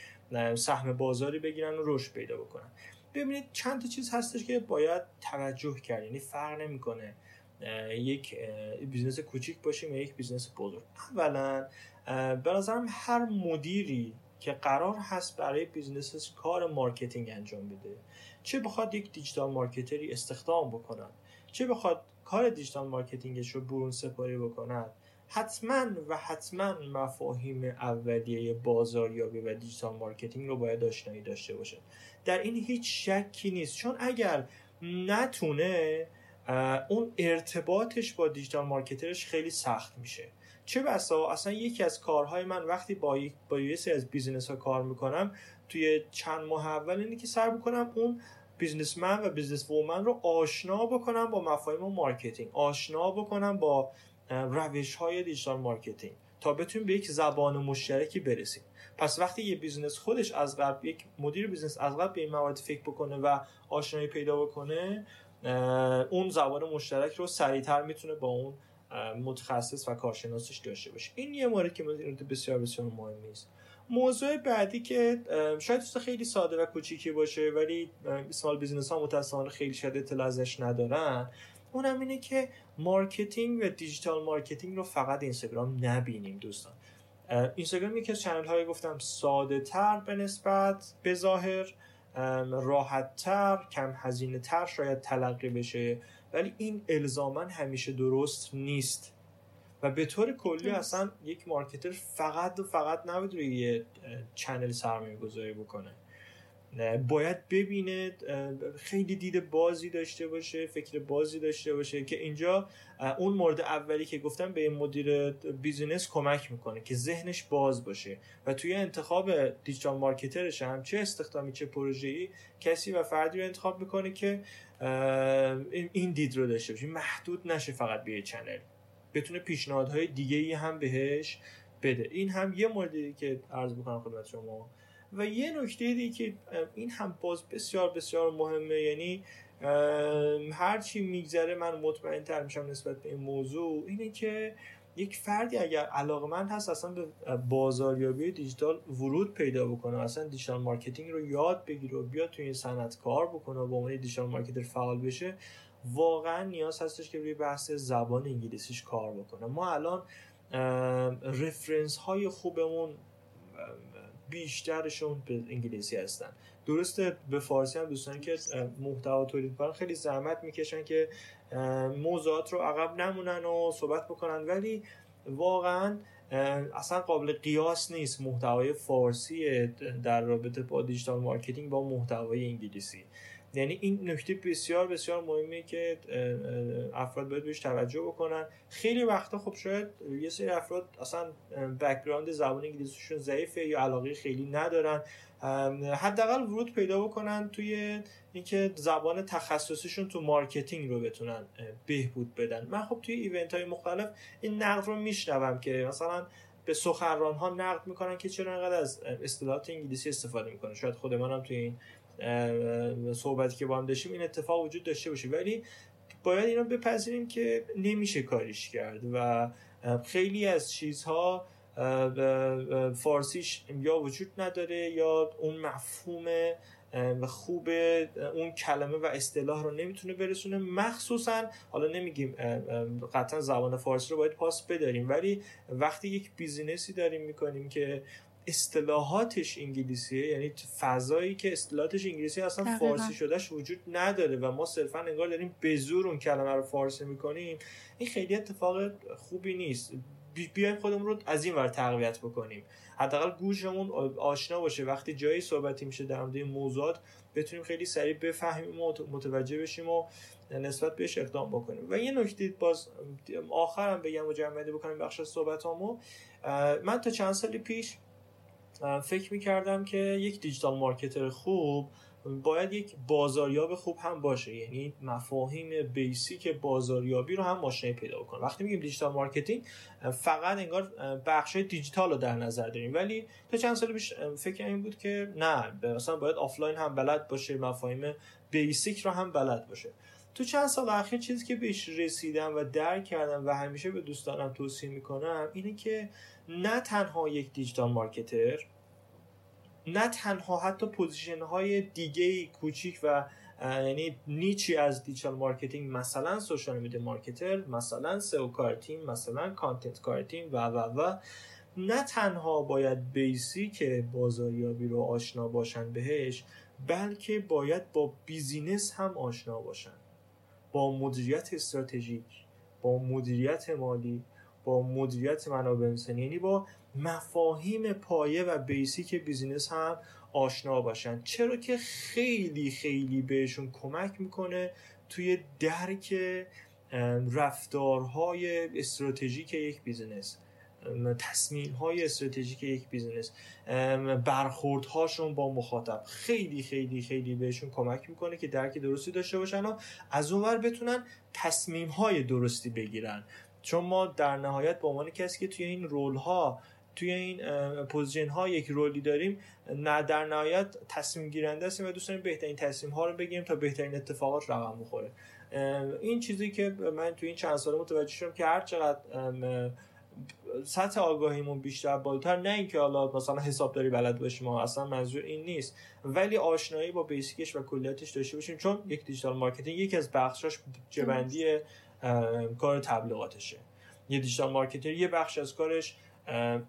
سهم بازاری بگیرن و رشد پیدا بکنن. ببینید چند تا چیز هستش که باید توجه کرد یعنی فرق نمی‌کنه یک business کوچیک باشیم یا یک business بزرگ. اولا به نظرم هر مدیری که قرار هست برای business کار marketing انجام بده چه بخواد یک digital marketer ی استخدام بکنن چه بخواد کار digital marketing ش رو برون سپاری بکند حتما و حتما مفاهیم اولیه بازاریابی و digital marketing رو باید آشنایی داشته باشه در این هیچ شکی نیست. چون اگر نتونه اون ارتباطش با digital marketer ش خیلی سخت میشه. چه بسا؟ اصلا یکی از کارهای من وقتی با با یه سری از business ها کار می‌کنم توی چند ماه اول اینه که سعی بکنم اون businessman و businesswoman رو آشنا بکنم با مفاهیم marketing. آشنا بکنم با روش های digital marketing تا بتونیم به یک زبان مشترکی برسیم. پس وقتی یه business خودش از قبل یک مدیر business از قبل به این موارد فکر بکنه و آشنایی پیدا بکنه اون زبان مشترک رو سریعتر می‌تونه با اون متخصص و کارشناسش داشته باشه. این یه مورد که بسیار بسیار مهم هست. موضوع بعدی که شاید خیلی ساده و کوچیکی باشه ولی small business ها متاسفانه خیلی شاید اطلاع ندارن اونم اینه که marketing و digital marketing رو فقط اینستاگرام نبینیم دوستان. اینستاگرام یکی از channel های گفتم ساده تر به نسبت به ظاهر راحت تر کم هزینه تر شاید تلقی بشه ولی این الزاما همیشه درست نیست. و به طور کلی اصلا یک marketer فقط و فقط نباید روی یه channel سرمایه گذاری بکنه. باید ببینه خیلی دید بازی داشته باشه فکر بازی داشته باشه که اینجا اون مورد اولی که گفتم به مدیر business کمک می‌کنه که ذهنش باز باشه. و توی انتخاب digital marketer ش هم چه استخدامی چه پروژه‌ای کسی و فردی رو انتخاب می‌کنه که این دید رو داشته باشه. محدود نشه فقط به channel. بتونه پیشنهادهای دیگه ای هم بهش بده. این هم یه موردی که عرض بکنم خدمت شما و یه نکته دیگه که این هم باز بسیار بسیار مهمه یعنی هرچی میگذره من مطمئن تر میشم نسبت به این موضوع اینه که یک فردی اگر علاقمند هست اصلا به بازاریابی دیجیتال ورود پیدا بکنه اصلا digital marketing رو یاد بگیره و بیاد توی این صنعت کار بکنه و به عنوان digital marketer فعال بشه واقعا نیاز هستش که روی بحث زبان انگلیسیش کار بکنه. ما الان reference های خوبمون بیشترشون به انگلیسی هستن. درسته به فارسی هم دوستان که محتوا تولید کنن خیلی زحمت می‌کشن که موضوعات رو عقب نمونن و صحبت بکنن. ولی واقعا اصلا قابل قیاس نیست محتوای فارسی در رابطه با digital marketing با محتوای انگلیسی. یعنی این نکته بسیار بسیار مهمه که افراد باید بهش توجه بکنن. خیلی وقتا خب شاید یه سری افراد اصلا background زبان انگلیسیشون ضعیفه یا علاقه خیلی ندارن. حداقل ورود پیدا بکنن توی اینکه زبان تخصصیشون تو marketing رو بتونن بهبود بدن. من خب توی event های مختلف این نقد رو میشنوم که مثلا به سخنران ها نقد می‌کنن که چرا انقدر از اصطلاحات انگلیسی استفاده می‌کنه شاید خود منم توی این صحبتی که با هم داشتیم این اتفاق وجود داشته باشه. ولی باید اینا بپذیریم که نمیشه کاریش کرد و خیلی از چیزها فارسیش یا وجود نداره یا اون مفهوم و خوب اون کلمه و اصطلاح رو نمی‌تونه برسونه. مخصوصا حالا نمیگیم قطعا زبان فارسی رو باید پاس بداریم ولی وقتی یک بیزینسی داریم می‌کنیم که اصطلاحاتش انگلیسیه یعنی فضایی که اصطلاحاتش انگلیسی اصلا فارسی شدهش وجود نداره و ما صرفا انگار داریم به زور اون کلمه رو فارسی می‌کنیم. این خیلی اتفاق خوبی نیست. بیایم خودمون رو از این ور تقویت بکنیم. حداقل گوشمون آشنا باشه. وقتی جایی صحبتی میشه در مورد موضوعات بتونیم خیلی سریع بفهمیم و متوجه بشیم و نسبت بهش اقدام بکنیم. و یه نکته باز آخرم بگم و جمعه بکنیم بخش صحبتامو. من تا چند سال پیش فکر می‌کردم که یک digital marketer خوب باید یک بازاریاب خوب هم باشه. یعنی مفاهیم basic بازاریابی رو هم آشنایی پیدا کنه وقتی میگیم digital marketing فقط انگار بخش دیجیتال رو در نظر داریم. ولی تا چند سال پیش فکر این بود که نه مثلا باید آفلاین هم بلد باشه مفاهیم basic رو هم بلد باشه. تو چند سال اخیر چیزی که بهش رسیدم و درک کردم و همیشه به دوستانم توصیه می‌کنم اینه که نه تنها یک digital marketer نه تنها حتی position های دیگه کوچیک و یعنی niche ی از digital marketing مثلا social media marketer مثلا SEO کار تیم مثلا content کار تیم و و و. نه تنها باید basic بازاریابی رو آشنا باشن بهش بلکه باید با business هم آشنا باشن. با مدیریت استراتژیک با مدیریت مالی با مدیریت منابع انسانی یعنی با مفاهیم پایه و basic business هم آشنا باشن. چرا که خیلی خیلی بهشون کمک می‌کنه توی درک رفتارهای استراتژیک یک business تصمیم های استراتژیک یک business برخوردهاشون با مخاطب. خیلی خیلی خیلی بهشون کمک می‌کنه که درک درستی داشته باشن و از اونور بتونن تصمیم های درستی بگیرن. چون ما در نهایت به عنوان کسی که توی این role ها توی این position ها یک role ی داریم نه در نهایت تصمیم گیرنده هستیم و دوست داریم بهترین تصمیم ها رو بگیریم تا بهترین اتفاقات رقم بخوره. این چیزی که من توی این چند ساله متوجه شدم که هر چقدر سطح آگاهیمون بیشتر بالاتر نه اینکه حالا مثلا حسابداری بلد باشیم اصلا منظور این نیست ولی آشنایی با basic ش و کلیتش داشته باشیم چون یک digital marketing یکی از بخشاش بودجه‌بندی کار تبلیغاتشه. یه digital marketer یه بخش از کارش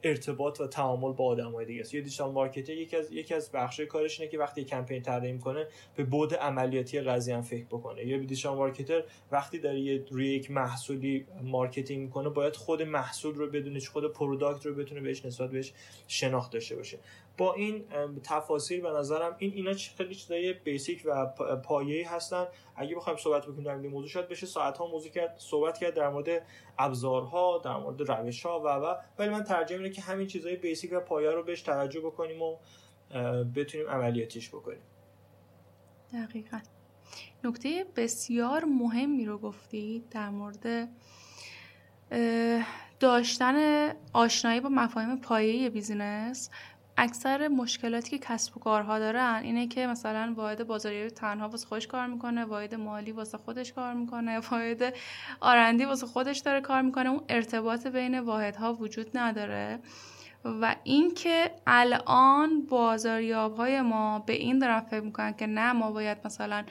ارتباط و تعامل با های دیگه است. یه digital marketer یکی از یکی از بخش کارش اینه که وقتی کمپین طراحی کنه به بعد عملیاتی قضیه هم فکر بکنه. یه digital marketer وقتی داره روی یک محصولی marketing می‌کنه باید خود محصول رو بدونه خود product رو بتونه بهش نسبت بهش شناخت داشته باشه. با این تفاصیل به نظرم این اینا خیلی چیزای بیسیک و پایه‌ای هستن. اگه بخوایم صحبت بکنیم در این موضوع شاید بشه ساعت ها موضوع کرد صحبت کرد در مورد ابزارها در مورد روش ها و و. ولی من ترجیح اینه که همین چیزای بیسیک و پایه رو بهش توجه بکنیم و بتونیم عملیاتیش بکنیم. دقیقا. نکته بسیار مهمی رو گفتی در مورد داشتن آشنایی با مفاهیم پایه بیزینس اکثر مشکلاتی که کسب و کارها دارن اینه که مثلا واحد بازاریابی تنها واسه خودش کار می‌کنه واحد مالی واسه خودش کار می‌کنه واحد آرندی واسه خودش داره کار می‌کنه. اون ارتباط بین واحدها وجود نداره. و اینکه الان بازاریاب های ما به این دارن فکر می‌کنن که نه ما باید مثلا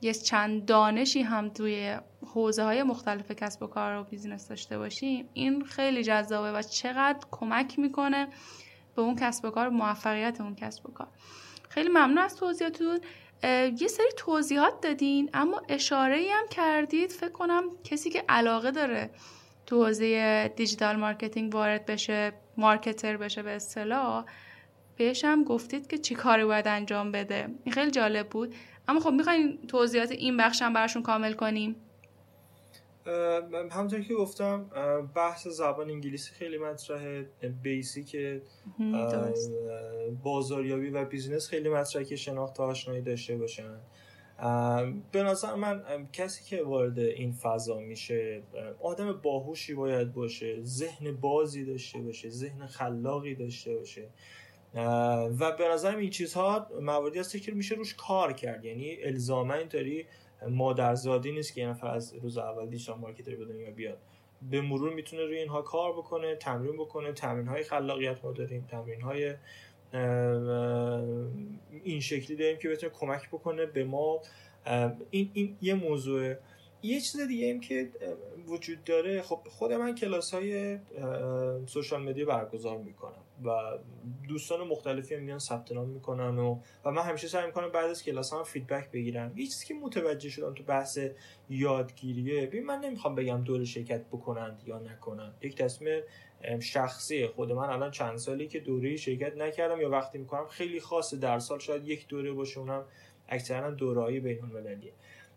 یه چند دانشی هم توی حوزه های مختلف کسب و کار و business داشته باشیم. این خیلی جذابه و چقدر کمک می‌کنه به اون کسب و کار موفقیت اون کسب و کار. خیلی ممنون از توضیحاتتون. یه سری توضیحات دادین اما اشاره هم کردید فکر کنم کسی که علاقه داره تو حوزه digital marketing وارد بشه marketer بشه به اصطلاح بهش هم گفتید که چی کاری باید انجام بده. این خیلی جالب بود. اما خب می‌خواین توضیحات این بخش هم براشون کامل کنیم. همونطور که گفتم بحث زبان انگلیسی خیلی مطرحه بیسیک بازاریابی و بیزینس خیلی مطرحه که شناخت و آشنایی داشته باشن. به نظر من کسی که وارد این فضا میشه آدم باهوشی باید باشه ذهن بازی داشته باشه ذهن خلاقی داشته باشه. و به نظرم این چیزها مواردی هست که میشه روش کار کرد. یعنی الزاما اینطوری مادرزادی نیست که یه نفر از روز اول دیجیتال مارکتر به دنیا بیاد. به مرور می‌تونه روی اینها کار بکنه تمرین بکنه. تمرین های خلاقیت ما داریم تمرین های این شکلی داریم که بتونه کمک بکنه به ما. این, این یه موضوع یه چیز دیگه این که وجود داره. خب خود من کلاس های سوشال مدیا برگزار می‌کنم و دوستان مختلفی هم میان ثبت نام می‌کنن و و من همیشه سعی می‌کنم بعد از کلاس هم فیدبک بگیرم. یه چیزی که متوجه شدم تو بحث یادگیریه ببین من نمی‌خوام بگم دور شرکت بکنند یا نکنند. یک تصمیم شخصی خود من الان چند سالی که دوره شرکت نکردم یا وقتی می‌کنم خیلی خاصه در سال شاید یک دوره باشه اونم اکثرا دورهای بین المللیه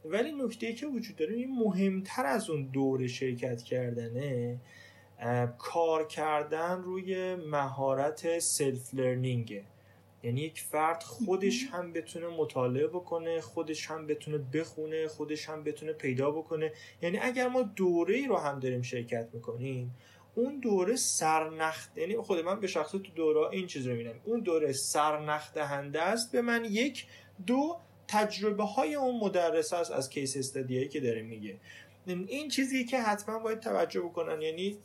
ولی نکته که وجود داره این مهمتر از اون دوره شرکت کردنه کار کردن روی مهارت self learning ه یعنی یک فرد خودش هم بتونه مطالعه بکنه خودش هم بتونه بخونه خودش هم بتونه پیدا بکنه. یعنی اگر ما دوره ای رو هم داریم شرکت می‌کنیم اون دوره سرنخت یعنی خود من به شخص تو دوره این چیز رو می‌بینم. اون دوره سرنخت دهنده است به من یک دو تجربه های اون مدرس است از case study ایی که داره میگه. این چیزی که حتما باید توجه بکنن یعنی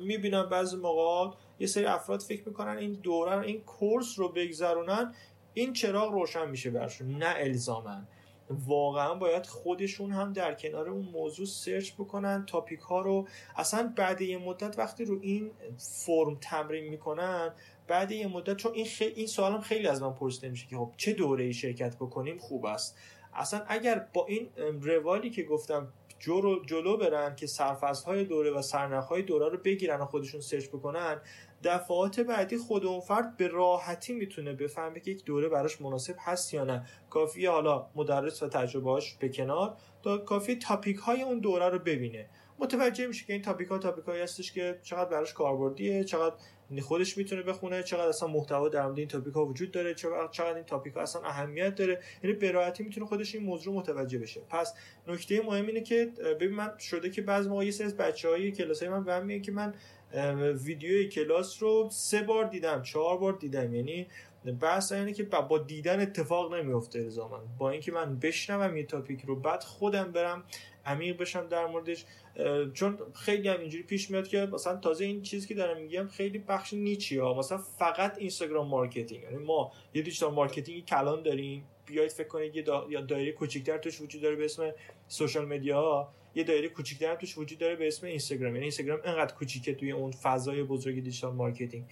می‌بینم بعضی موقع یه سری افراد فکر می‌کنن این دوران این کورس رو بگذرونن این چراغ روشن میشه برشون نه الزامن واقعا باید خودشون هم در کنار اون موضوع سرچ بکنن تاپیک ها رو. اصلا بعد یه مدت وقتی رو این فرم تمرین می‌کنن بعد یه مدت چون این خیلی این سوالم خیلی از من پرسیده میشه که خب چه دوره ای شرکت بکنیم؟ خوب است. اصلا اگر با این روالی که گفتم جلو, جلو برن که های دوره و های دوره رو بگیرن و خودشون search بکنن دفعات بعدی خود اون فرد به راحتی می‌تونه بفهمه که یک دوره براش مناسب هست یا نه. کافی حالا مدرس و تجربهاش به کنار تا کافی topic های اون دوره رو ببینه. متوجه میشه که این topic ها topic هایی هستش که چقدر براش کاربردیه چقدر خودش می‌تونه بخونه چقدر اصلا محتوا در مورد این topic ها وجود داره چقدر این topic ها اصلا اهمیت داره. یعنی به راحتی می‌تونه خودش این موضوع متوجه بشه. پس نکته مهم اینه که ببین من شده که بعضی موقع یه سری بچهای کلاس های من به میگن که من ویدیوی کلاس رو سه بار دیدم چهار بار دیدم. یعنی بحث اینه که با دیدن اتفاق نمیفته الزاما. با اینکه من بشنوم یه topic رو بعد خودم برم عمیق بشم در موردش چون خیلی هم اینجوری پیش میاد که مثلا تازه این چیزی که دارم میگم خیلی بخش niche ی ها. مثلا فقط Instagram marketing. یعنی ما یه digital marketing کلان داریم بیاید فکر کنید یه دایره کوچیک‌تر توش وجود داره به اسم social media یه دایره کوچیک‌تر توش وجود داره به اسم اینستاگرام. یعنی اینستاگرام انقدر کوچیکه توی اون فضای بزرگ digital marketing.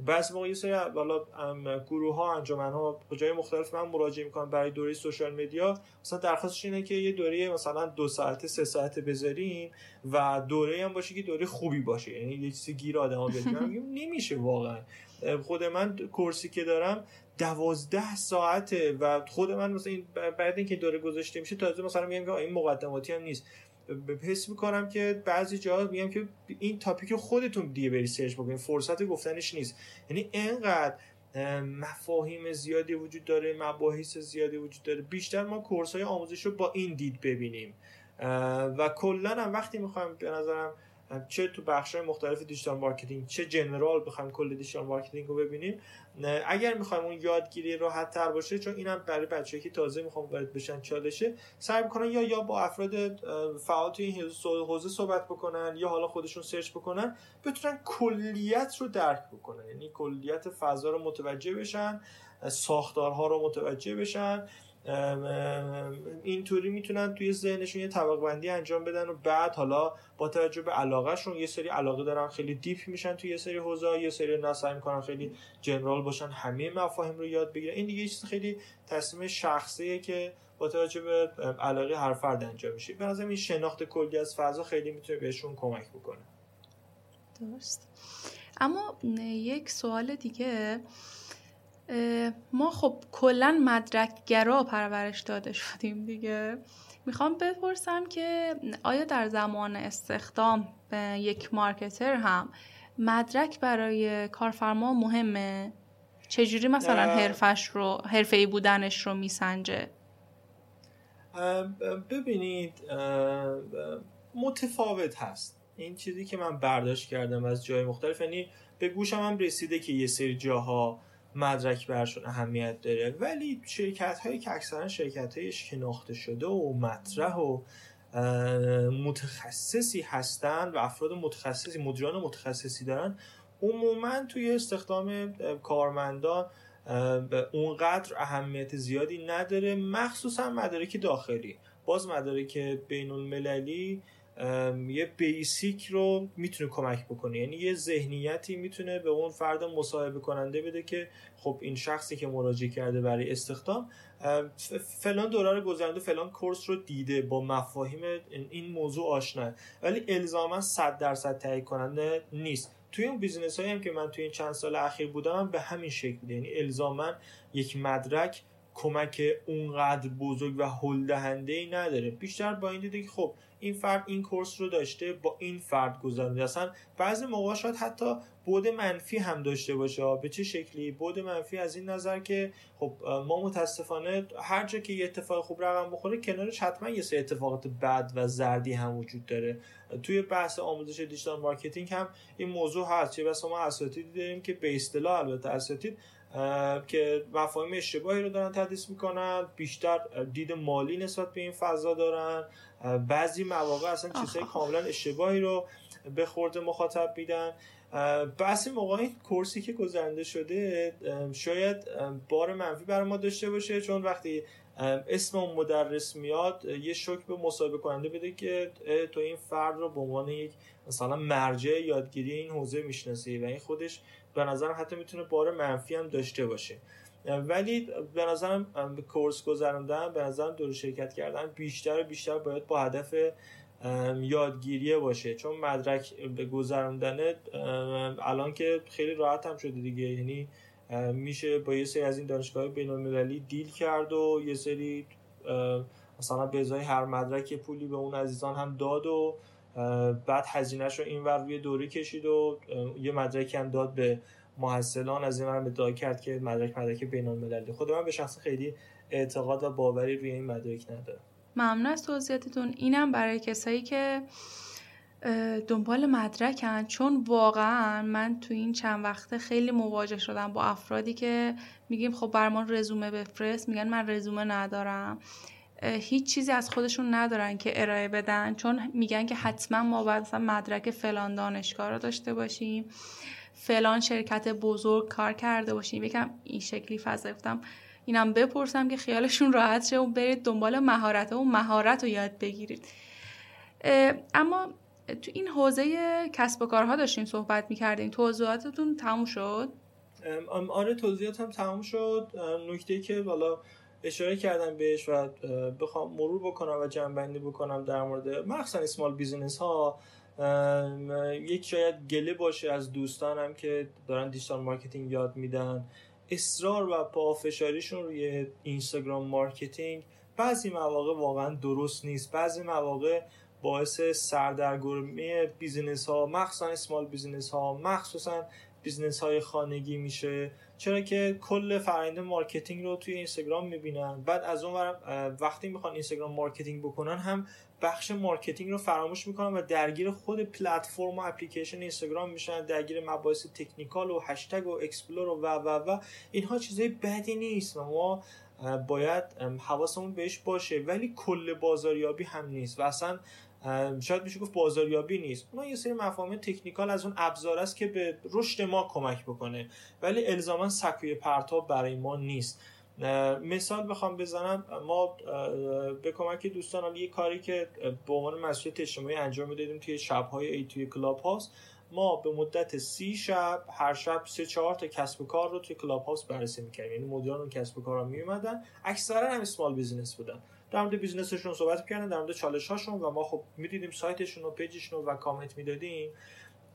بعضی موقع یه سری والا گروه ها انجمن ها جای مختلف من مراجعه می‌کنم برای دوره social media. مثلا درخواستش اینه که یه دوره مثلا دو ساعته سه ساعته بذاریم و دوره هم باشه که دوره خوبی باشه. یعنی یه چیزی گیر آدما میگم نمیشه واقعا. خود من course ی که دارم دوازده ساعته و خود من مثلا این بعد اینکه دوره گذاشته میشه تازه مثلا میگم که این مقدماتی هم نیست. حس می‌کنم که بعضی جاها میگم که این topic خودتون دیگه بری search بکنید. فرصت گفتنش نیست. یعنی انقدر مفاهیم زیادی وجود داره مباحث زیادی وجود داره. بیشتر ما course های آموزش رو با این دید ببینیم. و کلا هم وقتی می‌خوایم به نظرم چه تو بخش مختلف digital marketing چه general بخوایم کل digital marketing رو ببینیم اگر می‌خوایم اون یادگیری راحت تر باشه چون اینم برای بچه‌ای که تازه می‌خوام وارد بشن چالشه سعی می‌کنن یا یا با افراد فعال توی این حوزه صحبت بکنن یا حالا خودشون search بکنن بتونن کلیت رو درک بکنن. یعنی کلیت فضا رو متوجه بشن ساختارها رو متوجه بشن. اینطوری می‌تونن توی ذهنشون یه طبقه بندی انجام بدن و بعد حالا با توجه به علاقهشون یه سری علاقه دارن خیلی deep میشن توی یه سری حوزه یه سری سعی می‌کنن خیلی جنرال باشن همه مفاهیم رو یاد بگیرن. این دیگه چیز خیلی تصمیم شخصیه که با توجه به علاقه هر فرد انجام میشه. به نظرم این شناخت کلی از فضا خیلی می‌تونه بهشون کمک بکنه. درست. اما یک سوال دیگه. ما خب کلا مدرکگرا پرورش داده شدیم دیگه. می‌خوام بپرسم که آیا در زمان استخدام یک مارکتر هم مدرک برای کارفرما مهمه؟ چجوری مثلا حرفش رو حرفه بودنش رو میسنجه؟ ببینید متفاوت هست. این چیزی که من برداشت کردم از جای مختلف یعنی به گوشم هم رسیده که یه سری جاها مدرک برشون اهمیت داره. ولی شرکت هایی که اکثرا شرکت های شناخته شده و مطرح و متخصصی هستن و افراد متخصصی مدیران متخصصی دارن عموما توی استخدام کارمندان اونقدر اهمیت زیادی نداره مخصوصا مدارک داخلی. باز مدارک بین المللی یه بیسیک رو می‌تونه کمک بکنه. یعنی یه ذهنیتی می‌تونه به اون فرد مصاحبه کننده بده که خب این شخصی که مراجعه کرده برای استخدام فلان دوره رو گذرونده فلان course رو دیده با مفاهیم این موضوع آشنا. ولی الزاما 100 درصد تایید کننده نیست. توی اون business هایی هم که من توی این چند سال اخیر بودم به همین شکل یعنی الزاما یک مدرک کمک اونقدر بزرگ و هل دهنده ای نداره. بیشتر با این دیده که خب این فرد این course رو داشته با این فرد گذرونده اصلا بعضی موقع شاید حتی بعد منفی هم داشته باشه. به چه شکلی؟ بعد منفی از این نظر که خب ما متاسفانه هر جا که یه اتفاق خوب رقم بخوره کنارش حتما یه سری اتفاقات بد و زردی هم وجود داره. توی بحث آموزش digital marketing هم این موضوع هست. چه بسا ما اساتیدی داریم که به اصطلاح البته اساتید که مفاهیم اشتباهی رو دارن تدریس می‌کنن بیشتر دید مالی نسبت به این فضا دارن. بعضی مواقع اصلا چیزهای کاملا اشتباهی رو به خورد مخاطب میدن. بعضی موقع این کورسی که گذرنده شده شاید بار منفی برای ما داشته باشه چون وقتی اسم اون مدرس میاد یه شک به مصاحبه کننده بده که تو این فرد رو به عنوان یک مثلا مرجع یادگیری این حوزه می‌شناسی و این خودش به نظرم حتی می‌تونه بار منفی هم داشته باشه. ولی به نظرم کورس گذراندن به نظرم دور شرکت کردن بیشتر و بیشتر باید با هدف یادگیریه باشه. چون مدرک به گذراندن الان که خیلی راحت هم شده دیگه. یعنی میشه با یه سری از این دانشگاه بین المللی دیل کرد و یه سری مثلا به ازای هر مدرک پولی به اون عزیزان هم داد و بعد هزینهش رو این ور روی دوره کشید و یه مدرکی هم داد به محصلان از این ادعا کرد که مدرک مدرک بین المللی خود من به شخص خیلی اعتقاد و باوری روی این مدرک ندارم. ممنون از توضیحاتتون. اینم برای کسایی که دنبال مدرکن. چون واقعا من تو این چند وقته خیلی مواجه شدم با افرادی که میگیم خب برمان رزومه بفرست. میگن من رزومه ندارم. هیچ چیزی از خودشون ندارن که ارائه بدن چون میگن که حتما ما باید مثلا مدرک فلان دانشگاه رو داشته باشیم فلان شرکت بزرگ کار کرده باشیم. یکم این شکلی فضا گفتم. اینم بپرسم که خیالشون راحت شه و برید دنبال مهارت و مهارت رو یاد بگیرید. اما تو این حوزه کسب و کارها داشتیم صحبت می‌کردیم توضیحاتتون تموم شد؟ آره توضیحاتم تموم شد. نکته که بالا اشاره کردم بهش و بخوام مرور بکنم و جمع بندی بکنم در مورد مخصوصا small business ها یک شاید گله باشه از دوستانم که دارن digital marketing یاد میدن. اصرار و پافشاریشون روی Instagram marketing بعضی مواقع واقعا درست نیست. بعضی مواقع باعث سردرگمی business ها مخصوصا small business ها مخصوصا business های خانگی میشه. چرا که کل فرآیند marketing رو توی اینستاگرام می‌بینن. بعد از اون وقتی می‌خوان Instagram marketing بکنن هم بخش marketing رو فراموش می‌کنن و درگیر خود پلتفرم و اپلیکیشن اینستاگرام میشن درگیر مباحث technical و هشتگ و explore و و و و. اینها چیزای بدی نیست ما باید حواسمون بهش باشه. ولی کل بازاریابی هم نیست و اصلا شاید میشه گفت بازاریابی نیست. اونا یه سری مفاهیم تکنیکال از اون ابزار است که به رشد ما کمک بکنه. ولی الزاما سکوی پرتاب برای ما نیست. مثال بخوام بزنم. ما به کمک دوستان یه کاری که به عنوان مسئولیت اجتماعی انجام می‌دادیم توی شبهای ای توی کلاب هاست ما به مدت سی شب هر شب سه چهار تا کسب و کار رو توی کلاب هاوس بررسی می‌کردیم. یعنی مدیران اون کسب و کار می اومدن اکثرا هم small business بودن. در مورد business شون صحبت کردن در مورد چالش هاشون و ما خب می‌دیدیم سایتشون و page شون و کامنت می‌دادیم.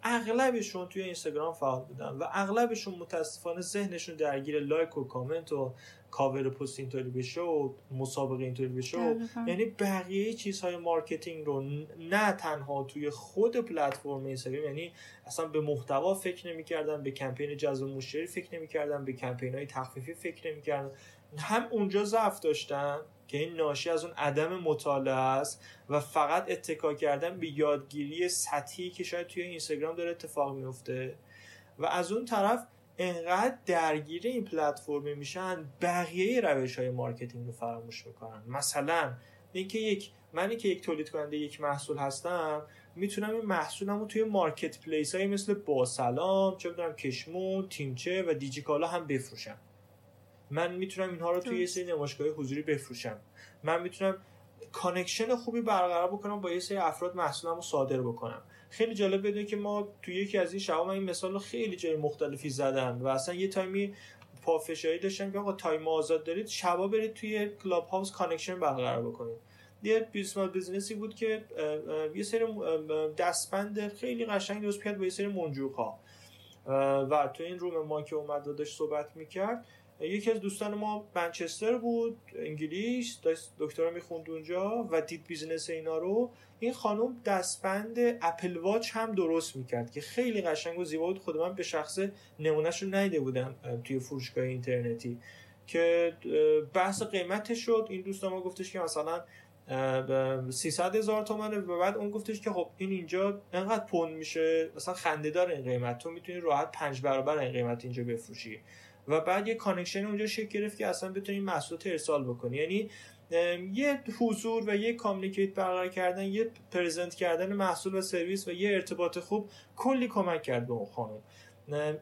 اغلبشون توی اینستاگرام فعال بودن و اغلبشون متاسفانه ذهنشون درگیر لایک و کامنت و کاور پست اینطوری بشه و مسابقه اینطوری بشه و یعنی بقیه چیزهای marketing رو نه تنها توی خود پلتفرم اینستاگرام یعنی اصلا به محتوا فکر نمی‌کردن به کمپین جذب مشتری فکر نمی‌کردن به کمپین های تخفیفی فکر نمی‌کردن هم اونجا ضعف داشتن که این ناشی از اون عدم مطالعه است و فقط اتکا کردن به یادگیری سطحی که شاید توی اینستاگرام داره اتفاق میفته و از اون طرف انقدر درگیر این پلتفرم میشن بقیه روش های marketing رو فراموش می‌کنن. مثلا اینکه یک منی که یک تولید کننده یک محصول هستم می‌تونم این محصولم رو توی marketplace های مثل باسلام چه بدونم کشمون تیمچه و دیجیکالا هم بفروشم. من می‌تونم اینها رو توی یه سری نمایشگاه حضوری بفروشم. من می‌تونم connection خوبی برقرار بکنم با یه سری افراد محصولم رو صادر بکنم. خیلی جالب بدونید که ما توی یکی از این شبا این مثال رو خیلی جای مختلفی زدن و اصلا یه time ی پافشاری داشتن که آقا time آزاد دارید شبا برید توی کلاب هاوس connection برقرار بکنید. یه business business ی بود که یه سری دستبند خیلی قشنگ درست کرد با یه سری منجوق ها و تو این room ما که اومد و داشت صحبت می‌کرد یکی از دوستان ما منچستر بود انگلیس دکترا می‌خوند اونجا و دید business اینا رو. این خانم دستبند اپل واچ هم درست می‌کرد که خیلی قشنگ و زیبا بود. خود من به شخصه نمونه‌ش رو ندیده بودم توی فروشگاه اینترنتی. که بحث قیمتش شد. این دوست ما گفتش که مثلا 300 هزار تومنه و بعد اون گفتش که خب این اینجا انقدر پوند میشه؟ مثلا خنده دار این قیمت. تو می‌تونی راحت پنج برابر این قیمت اینجا بفروشی. و بعد یه connection اونجا شکل گرفت که اصلا بتونی محصولات ارسال بکنی. یعنی یه حضور و یه communicate برقرار کردن یه present کردن محصول و سرویس و یه ارتباط خوب کلی کمک کرد به اون خانم.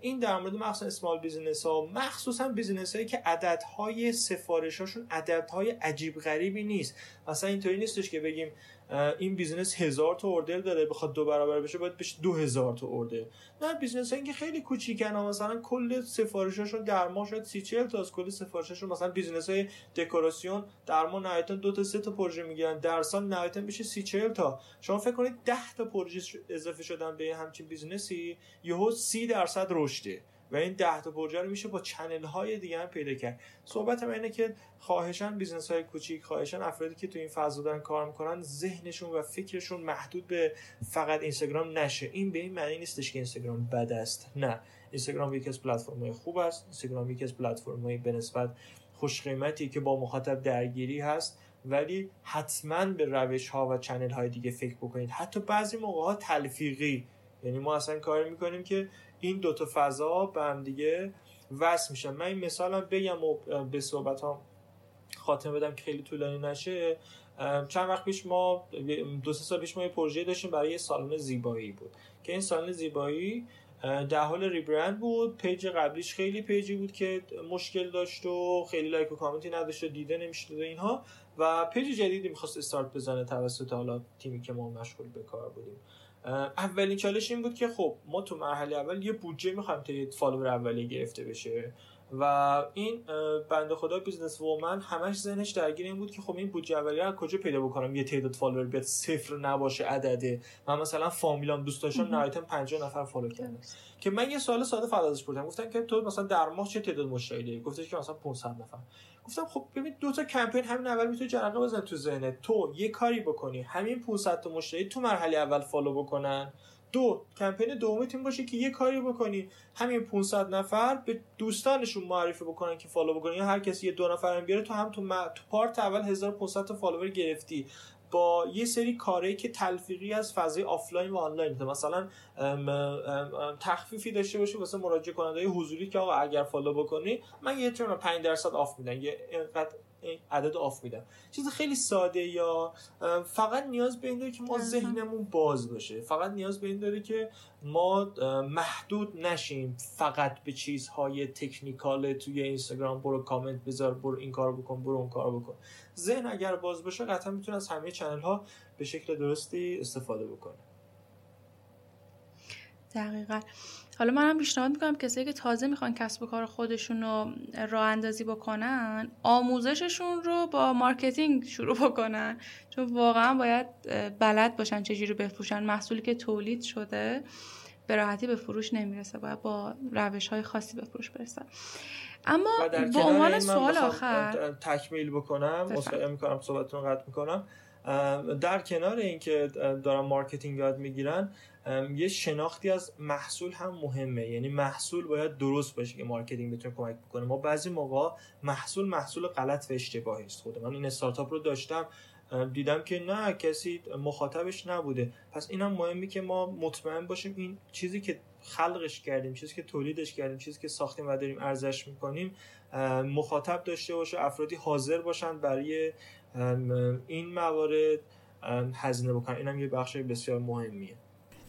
این در مورد مخصوصا small business ها مخصوصا business هایی که عددهای سفارش هاشون عددهای عجیب غریبی نیست. مثلا اینطوری نیستش که بگیم این business هزار تا order داره بخواد دو برابر بشه باید بشه دو هزار تا order. نه business هایی که خیلی کوچیکن مثلا کل سفارشاشون در ماه شاید سی چهل تا از کل سفارشاشون مثلا business های دکوراسیون در ماه نهایتا دو تا سه تا پروژه می‌گیرن. در سال نهایتا بشه سی چهل تا. شما فکر کنید ده تا پروژه اضافه شدن به همچین business ی یهو سی درصد رشده. و این ده تا پروژه رو میشه با channel های دیگه هم پیدا کرد. صحبت من اینه که خواهشا business های کوچیک خواهشا افرادی که تو این فضا دارن کار می‌کنن ذهنشون و فکرشون محدود به فقط اینستاگرام نشه. این به این معنی نیستش که اینستاگرام بد است. نه. اینستاگرام یکی از پلتفرم خوب است. اینستاگرام یکی از پلتفرم های به نسبت خوش قیمتی که با مخاطب درگیری هست. ولی حتما به روش ها و channel های دیگه فکر بکنید. حتی بعضی موقع ها تلفیقی. یعنی ما اصلا کار می‌کنیم که این دوتا فضا به هم دیگه وصل میشن. من این مثالم بگم و به صحبت هم خاتمه بدم که خیلی طولانی نشه. چند وقت پیش ما دو سه سال پیش ما یه پروژه داشتیم برای یه سالن زیبایی بود. که این سالن زیبایی در حال rebrand بود. page قبلیش خیلی page ی بود که مشکل داشت و خیلی like و کامنتی نداشت و دیده نمی‌شد و اینها. و page جدیدی می‌خواست استارت بزنه توسط حالا تیمی که ما مشغول به کار بودیم. اولین چالش این بود که خب ما تو مرحله اول یه بودجه می‌خوایم تا یه follower اولیه گرفته بشه. و این بنده خدا business woman همش ذهنش درگیر این بود که خب این بودجه اولیه رو کجا پیدا بکنم؟ یه تعداد فالوور بیاد صفر نباشه عدده. من مثلا فامیلام دوست داشتم نهایتا 50 نفر follow کردن که من یه سوال ساده فقط ازش پرسیدم. گفتن که تو مثلا در ماه چه تعداد مشتری داری؟ گفتش که مثلا 500 نفر. گفتم خب ببین دو تا کمپین همین اول می‌تونه جرقه بزنه تو ذهنت. تو یه کاری بکنی. همین 500 تا مشتری تو مرحله اول follow بکنن. دو کمپین دومی تیم باشه که یه کاری بکنی. همین 500 نفر به دوستانشون معرفی بکنن که follow بکنن. یا هر کسی یه دو نفر بیاره تو هم تو, تو پارت اول 1500 تا follower گرفتی. با یه سری کاری که تلفیقی از فضای آفلاین و آنلاین مثلا تخفیفی داشته باشه واسه مراجعه کننده حضوری که آقا اگر follow بکنی من یه 5 درصد off میدم یه اینقدر عدد off میدم. چیز خیلی ساده یا فقط نیاز به این داره که ما ذهنمون باز باشه. فقط نیاز به این داره که ما محدود نشیم فقط به چیزهای technical توی اینستاگرام برو کامنت بذار برو این کار بکن برو اون کار بکن. ذهن اگر باز باشه قطعا می‌تونه از همه channel ها به شکل درستی استفاده بکنه. دقیقا. حالا منم پیشنهاد می‌کنم کسایی که تازه می‌خوان کسب و کار خودشون رو راه اندازی بکنن آموزششون رو با marketing شروع بکنن. چون واقعا باید بلد باشن چجوری بفروشن. محصولی که تولید شده به راحتی به فروش نمی‌رسه. باید با روش های خاصی به فروش برسن اما با عنوان سوال آخر تکمیل بکنم اصلا می‌کنم صحبتتون قطع می‌کنم. در کنار اینکه دارن marketing یاد می‌گیرن یه شناختی از محصول هم مهمه. یعنی محصول باید درست باشه که marketing بتونه کمک بکنه. ما بعضی موقع محصول محصول غلط و اشتباهی است. خود من این استارتاپ رو داشتم دیدم که نه کسی مخاطبش نبوده. پس اینم مهمی که ما مطمئن باشیم این چیزی که خلقش کردیم چیزی که تولیدش کردیم چیزی که ساختیم و داریم ارزش می‌کنیم مخاطب داشته باشه افرادی حاضر باشن برای این موارد هزینه بکنن. اینم یه بخش بسیار مهمیه.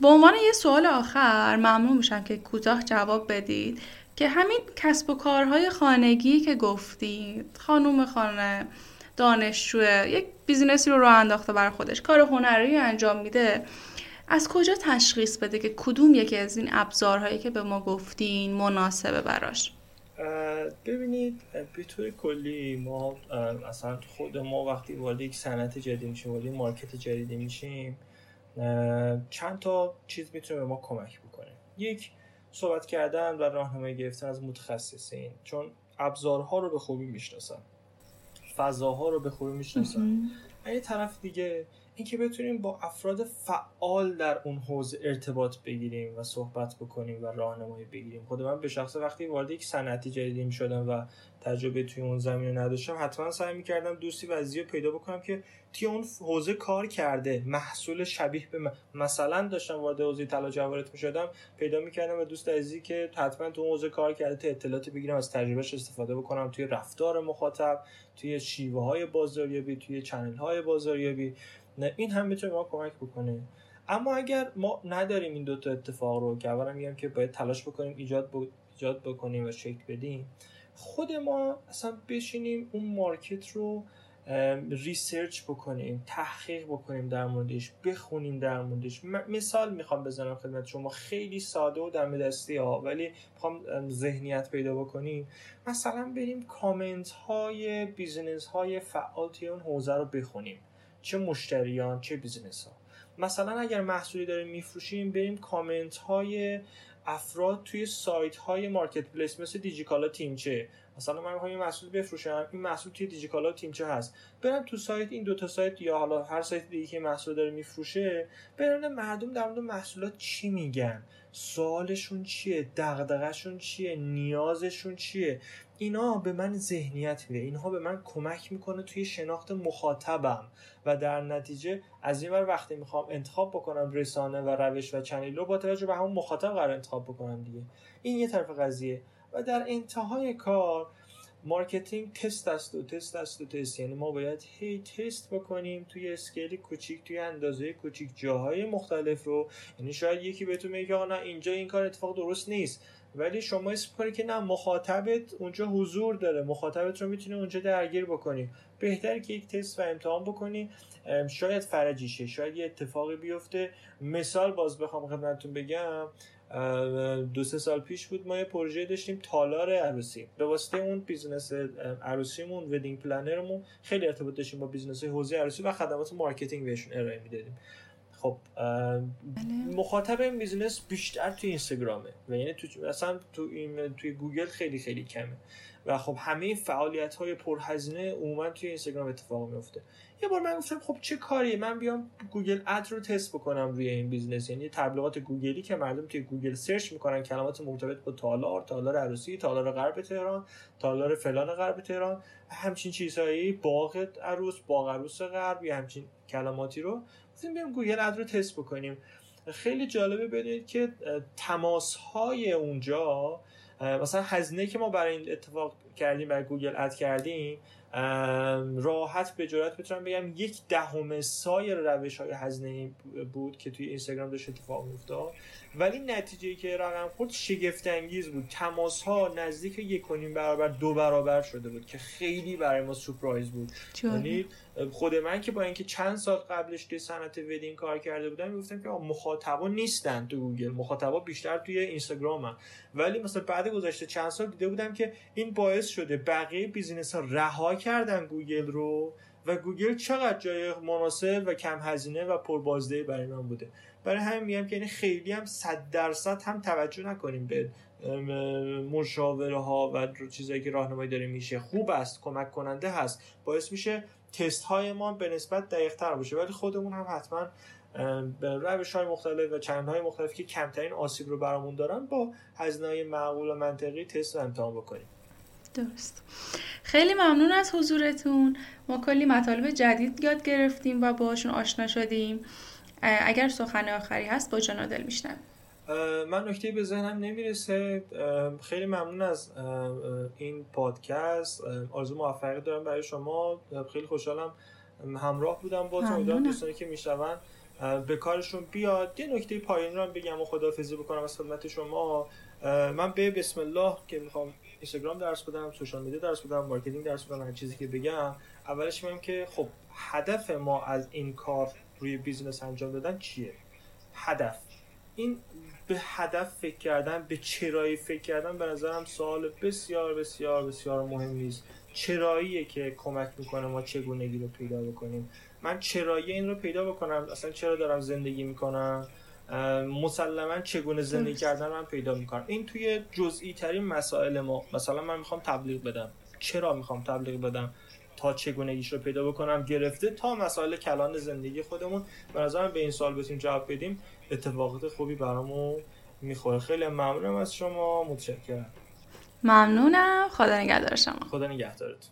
به عنوان یه سوال آخر ممنون میشم که کوتاه جواب بدید که همین کسب و کارهای خانگی که گفتید خانوم خانه دانشجوه یک بیزینسی رو راه انداخته برای خودش کار هنری انجام میده. از کجا تشخیص بده که کدوم یکی از این ابزارهایی که به ما گفتین مناسبه براش؟ ببینید به طور کلی ما اصلا خود ما وقتی وارد یک صنعت جدید میشیم وارد مارکت جدیدی میشیم چند تا چیز می‌تونه به ما کمک بکنه. یک صحبت کردن و راهنمایی گرفتن از متخصصین چون ابزارها رو به خوبی می‌شناسن. فضاها رو به خوبی می‌شناسن. یه طرف دیگه اینکه بتونیم با افراد فعال در اون حوزه ارتباط بگیریم و صحبت بکنیم و راهنمایی بگیریم خود من به شخص وقتی وارد یک صنعتی جدیدی شدم و تجربه توی اون زمینه نداشتم حتما سعی می‌کردم دوستی وزی رو پیدا بکنم که توی اون حوزه کار کرده محصول شبیه به من. مثلا داشتم وارد حوزه طلا جواهرات می‌شدم پیدا می‌کردم و دوست عزیزی که حتما تو اون حوزه کار کرده تا اطلاعاتی بگیرم از تجربهش استفاده بکنم توی رفتار مخاطب توی شیوه های بازاریابی توی چنل های بازاریابی این هم می‌تونه ما کمک بکنه. اما اگر ما نداریم این دوتا اتفاق رو که اولا میگم که باید تلاش بکنیم ایجاد, ایجاد بکنیم و شکل بدیم خود ما اصلا بشینیم اون market رو research بکنیم تحقیق بکنیم در موردش بخونیم در موردش. مثال می‌خوام بزنم خدمت شما خیلی ساده و دم دستی ها ولی می‌خوام ذهنیت پیدا بکنیم. مثلا بریم کامنت های business های فعال توی اون حوزه رو بخونیم. چه مشتریان چه business ها مثلا اگر محصولی داریم میفروشیم بریم کامنت های افراد توی سایت های مارکت پلیس مثل دیجیکالا تیمچه مثلا من می‌خوام یه محصول بفروشم این محصول توی دیجیکالا تیمچه هست. برم تو سایت این دوتا سایت یا حالا هر سایت دیگه که محصول داره میفروشه برن مردم در مورد محصولات چی میگن؟ سوالشون چیه؟ دغدغه‌شون چیه؟ نیازشون چیه؟ اینا به من ذهنیت میده. اینها به من کمک می‌کنه توی شناخت مخاطبم. و در نتیجه از این ور وقتی می‌خوام انتخاب بکنم رسانه و روش و چنل رو با توجه به همون مخاطب قرار انتخاب بکنم دیگه. این یه طرف قضیه. و در انتهای کار marketing تست است و تست است و تست. یعنی ما باید هی تست بکنیم توی scale کوچیک توی اندازه کوچیک جاهای مختلف رو. یعنی شاید یکی بهتون میگه نه اینجا این کار اتفاق درست نیست. ولی شما اسم کنی که نه مخاطبت اونجا حضور داره. مخاطبت رو می‌تونی اونجا درگیر بکنی. بهتر که یک تست و امتحان بکنی. شاید فرجی شه شاید یه اتفاقی بیفته. مثال باز بخوام خدمتتون بگم. دو سه سال پیش بود ما یه پروژه داشتیم تالار عروسی. به واسطه اون business عروسیمون wedding planner مون خیلی ارتباط داشتیم با business حوزه عروسی و خدمات marketing بهشون ارائه می‌دادیم. خب. مخاطب این business بیشتر توی اینستاگرامه و یعنی تو اصلا تو این توی گوگل خیلی خیلی کمه. و خب همه فعالیت های پرهزینه عموما توی اینستاگرام اتفاق میفته یه بار من گفتم خب چه کاریه؟ من بیام Google Ad رو تست بکنم روی این business یعنی تبلیغات گوگلی که مردم توی گوگل search می‌کنن کلمات مرتبط با تالار تالار عروسی تالار غرب تهران تالار فلان غرب تهران. همچین چیزهایی باغ عروس باغ عروس غرب یا همچین کلماتی رو گفتیم بیام Google Ad رو تست بکنیم. خیلی جالبه بدونید که تماس های اونجا مثلا هزینه که ما برای این اتفاق کردیم برای Google Ad کردیم راحت به جرات می‌تونم بگم یک دهم سایر روش های هزینه بود که توی اینستاگرام داشت اتفاق میافتاد. ولی نتیجه که رقم خورد شگفت انگیز بود. تماس ها نزدیک یک برابر دو برابر شده بود که خیلی برای ما surprise بود. یعنی خود من که با اینکه چند سال قبلش توی صنعت wedding کار کرده بودم می‌گفتم که مخاطبا نیستن تو گوگل. مخاطبا بیشتر توی اینستاگرامن. ولی مثلا بعد گذشته چند سال دیده بودم که این باعث شده بقیه business ها رها کردن گوگل رو و گوگل چقدر جای مناسب و کم هزینه و پربازدهی برای من بوده. برای همین میگم که یعنی خیلی هم صد درصد هم توجه نکنیم به مشاوره ها و چیزایی که راهنمایی داره میشه. خوب است کمک کننده هست. باعث میشه تست های ما به نسبت دقیق تر باشه. ولی خودمون هم حتما به روش های مختلف و چند های مختلف که کمترین آسیب رو برامون دارن با هزینه معقول و منطقی تست رو امتحان بکنیم. درست. خیلی ممنون از حضورتون. ما کلی مطالب جدید یاد گرفتیم و باشون آشنا شدیم. اگر سخن آخری هست با جنادل میشنم من نکته به ذهنم نمی‌رسه. خیلی ممنون از این پادکست. آرزو موفقیت دارم برای شما. خیلی خوشحالم همراه بودم با تو. دوستانی که میشنون به کارشون بیاد. یه نکته پایین رو بگم و خدافزی بکنم از خدمت شما. من به بسم الله که می‌خوام اینستاگرام درس بدم social media درس بدم marketing درس بدم هر چیزی که بگم. اولش میگم که خب هدف ما از این کار روی business انجام دادن چیه؟ هدف. این به هدف فکر کردن به چرایی فکر کردن به نظرم سوال بسیار بسیار بسیار مهمی است چراییه که کمک می‌کنه ما چگونگی رو پیدا بکنیم. من چرایی این رو پیدا بکنم. اصلا چرا دارم زندگی می‌کنم؟ مسلما چگونه زندگی کردن من پیدا می‌کنم. این توی جزئی ترین مسائل ما مثلا من می‌خوام تبلیغ بدم. چرا می‌خوام تبلیغ بدم؟ تا چگونگیش رو پیدا بکنم؟ گرفته تا مسائل کلان زندگی خودمون. به نظرم به این سال بتونیم جواب بدیم. اتفاقات خوبی برامون می‌خوره. خیلی ممنونم از شما. متشکرم. ممنونم. خدا نگهدار شما. خدا نگهدارت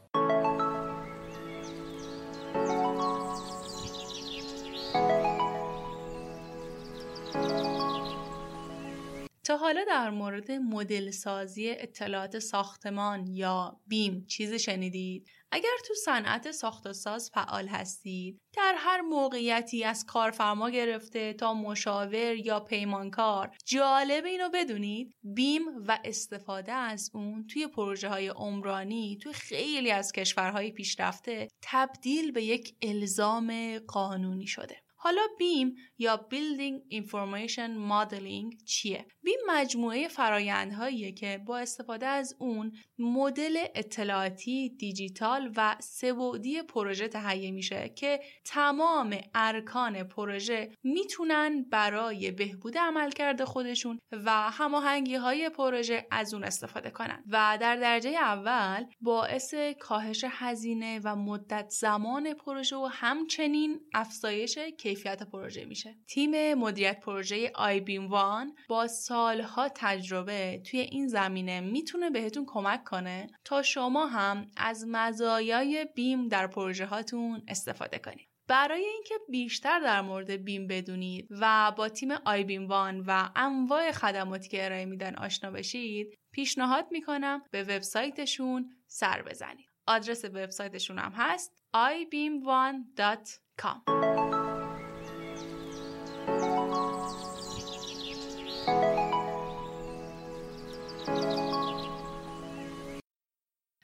حالا در مورد مدل سازی اطلاعات ساختمان یا بیم چیزی شنیدید؟ اگر تو صنعت ساخت و ساز فعال هستید در هر موقعیتی از کارفرما گرفته تا مشاور یا پیمانکار جالب اینو بدونید بیم و استفاده از اون توی پروژه های عمرانی توی خیلی از کشورهای پیشرفته تبدیل به یک الزام قانونی شده حالا بیم یا Building Information Modeling چیه؟ بیم مجموعه فرایندهاییه که با استفاده از اون مدل اطلاعاتی دیجیتال و سبودی پروژه تهیه میشه که تمام ارکان پروژه می‌تونن برای بهبود عملکرد خودشون و هماهنگی های پروژه از اون استفاده کنن و در درجه اول باعث کاهش هزینه و مدت زمان پروژه و همچنین افزایش کیفیت پروژه میشه. تیم مدیریت پروژه آی بیم وان با سالها تجربه توی این زمینه می‌تونه بهتون کمک کنه تا شما هم از مزایای بیم در پروژه هاتون استفاده کنید. برای اینکه بیشتر در مورد بیم بدونید و با تیم آی بیم وان و انواع خدماتی که ارائه میدن آشنا بشید پیشنهاد می‌کنم به وبسایتشون سر بزنید. آدرس وبسایتشون هم هست ibeam1.com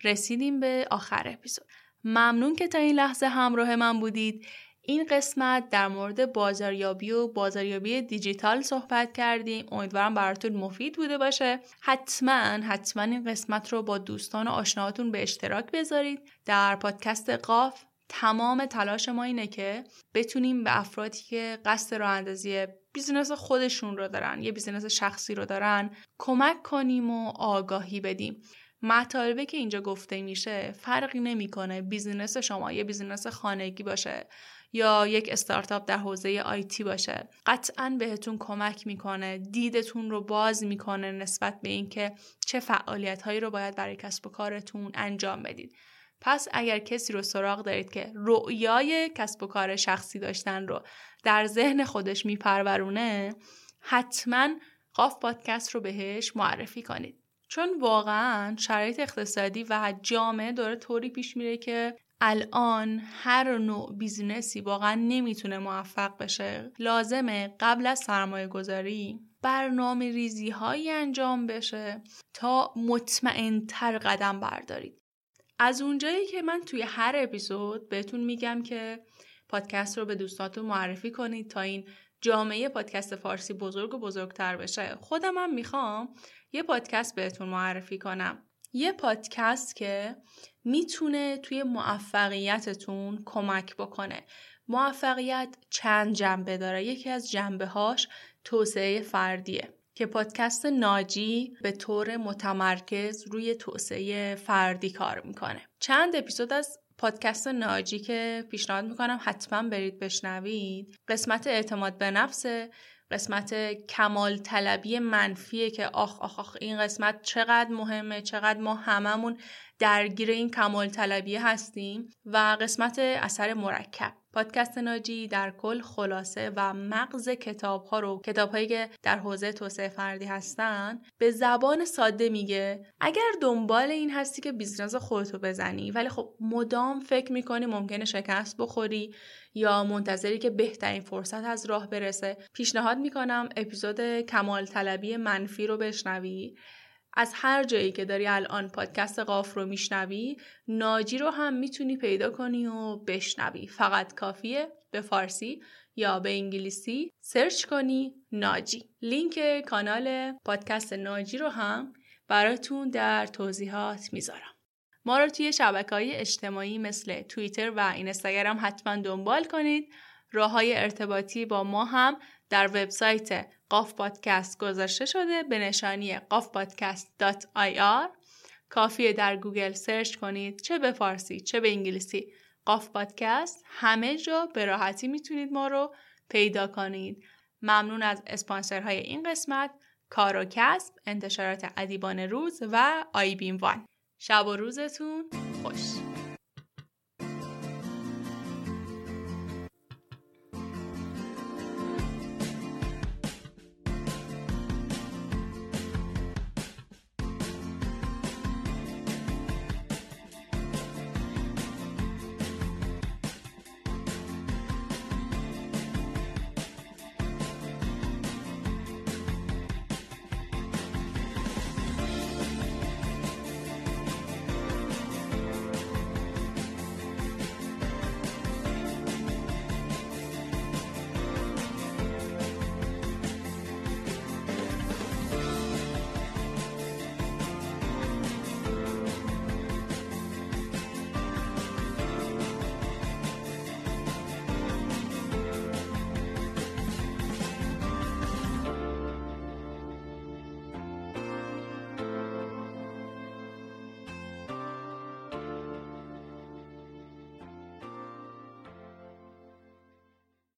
رسیدیم به آخر اپیزود. ممنون که تا این لحظه همراه من بودید. این قسمت در مورد بازاریابی و بازاریابی دیجیتال صحبت کردیم. امیدوارم براتون مفید بوده باشه. حتما حتما این قسمت رو با دوستان و آشناهاتون به اشتراک بذارید. در پادکست قاف تمام تلاش ما اینه که بتونیم به افرادی که قصد راه اندازی business خودشون رو دارن یه بیزینس شخصی رو دارن کمک کنیم و آگاهی بدیم. مطالبی که اینجا گفته میشه فرقی نمی‌کنه business شما یه business خانگی باشه یا یک استارتاپ در حوزه IT باشه. قطعا بهتون کمک می‌کنه دیدتون رو باز می‌کنه نسبت به اینکه چه فعالیت هایی رو باید برای کسب و کارتون انجام بدید. پس اگر کسی رو سراغ دارید که رؤیای کسب و کار شخصی داشتن رو در ذهن خودش میپرورونه حتما قاف پادکست رو بهش معرفی کنید. چون واقعا شرایط اقتصادی و جامعه داره طوری پیش میره که الان هر نوع بیزینسی واقعا نمی‌تونه موفق بشه. لازمه قبل از سرمایه گذاری برنامه ریزی هایی انجام بشه تا مطمئن تر قدم بردارید. از اونجایی که من توی هر اپیزود بهتون میگم که پادکست رو به دوستاتون معرفی کنید تا این جامعه پادکست فارسی بزرگ و بزرگتر بشه. خودم هم می‌خوام یه پادکست بهتون معرفی کنم. یه پادکست که می‌تونه توی موفقیتتون کمک بکنه. موفقیت چند جنبه داره؟ یکی از جنبه هاش توسعه فردیه که پادکست ناجی به طور متمرکز روی توسعه فردی کار می‌کنه. چند اپیزود از پادکست ناجی که پیشنهاد می‌کنم حتما برید بشنوید. قسمت اعتماد به نفس قسمت کمال طلبی منفیه که آخ آخ آخ این قسمت چقدر مهمه چقدر ما هممون درگیر این کمال طلبی هستیم و قسمت اثر مرکب. پادکست ناجی در کل خلاصه و مغز کتاب ها رو کتاب هایی که در حوزه توسعه فردی هستن به زبان ساده میگه. اگر دنبال این هستی که business خودتو بزنی ولی خب مدام فکر می‌کنی ممکنه شکست بخوری یا منتظری که بهترین فرصت از راه برسه. پیشنهاد می‌کنم اپیزود کمال طلبی منفی رو بشنوی. از هر جایی که داری الان پادکست قاف رو میشنوی ناجی رو هم می‌تونی پیدا کنی و بشنوی. فقط کافیه به فارسی یا به انگلیسی سرچ کنی ناجی. لینک کانال پادکست ناجی رو هم براتون در توضیحات می‌ذارم. ما رو توی شبکه های اجتماعی مثل توییتر و اینستاگرام حتما دنبال کنید. راه های ارتباطی با ما هم در وبسایت قاف پادکست گذاشته شده به نشانی قافپادکست.ir کافیه در گوگل search کنید چه به فارسی چه به انگلیسی. قاف پادکست همه جا به راحتی می‌تونید ما رو پیدا کنید. ممنون از اسپانسرهای این قسمت کار و کسب انتشارات ادیبان روز و آیبین وان. شب و روزتون خوش.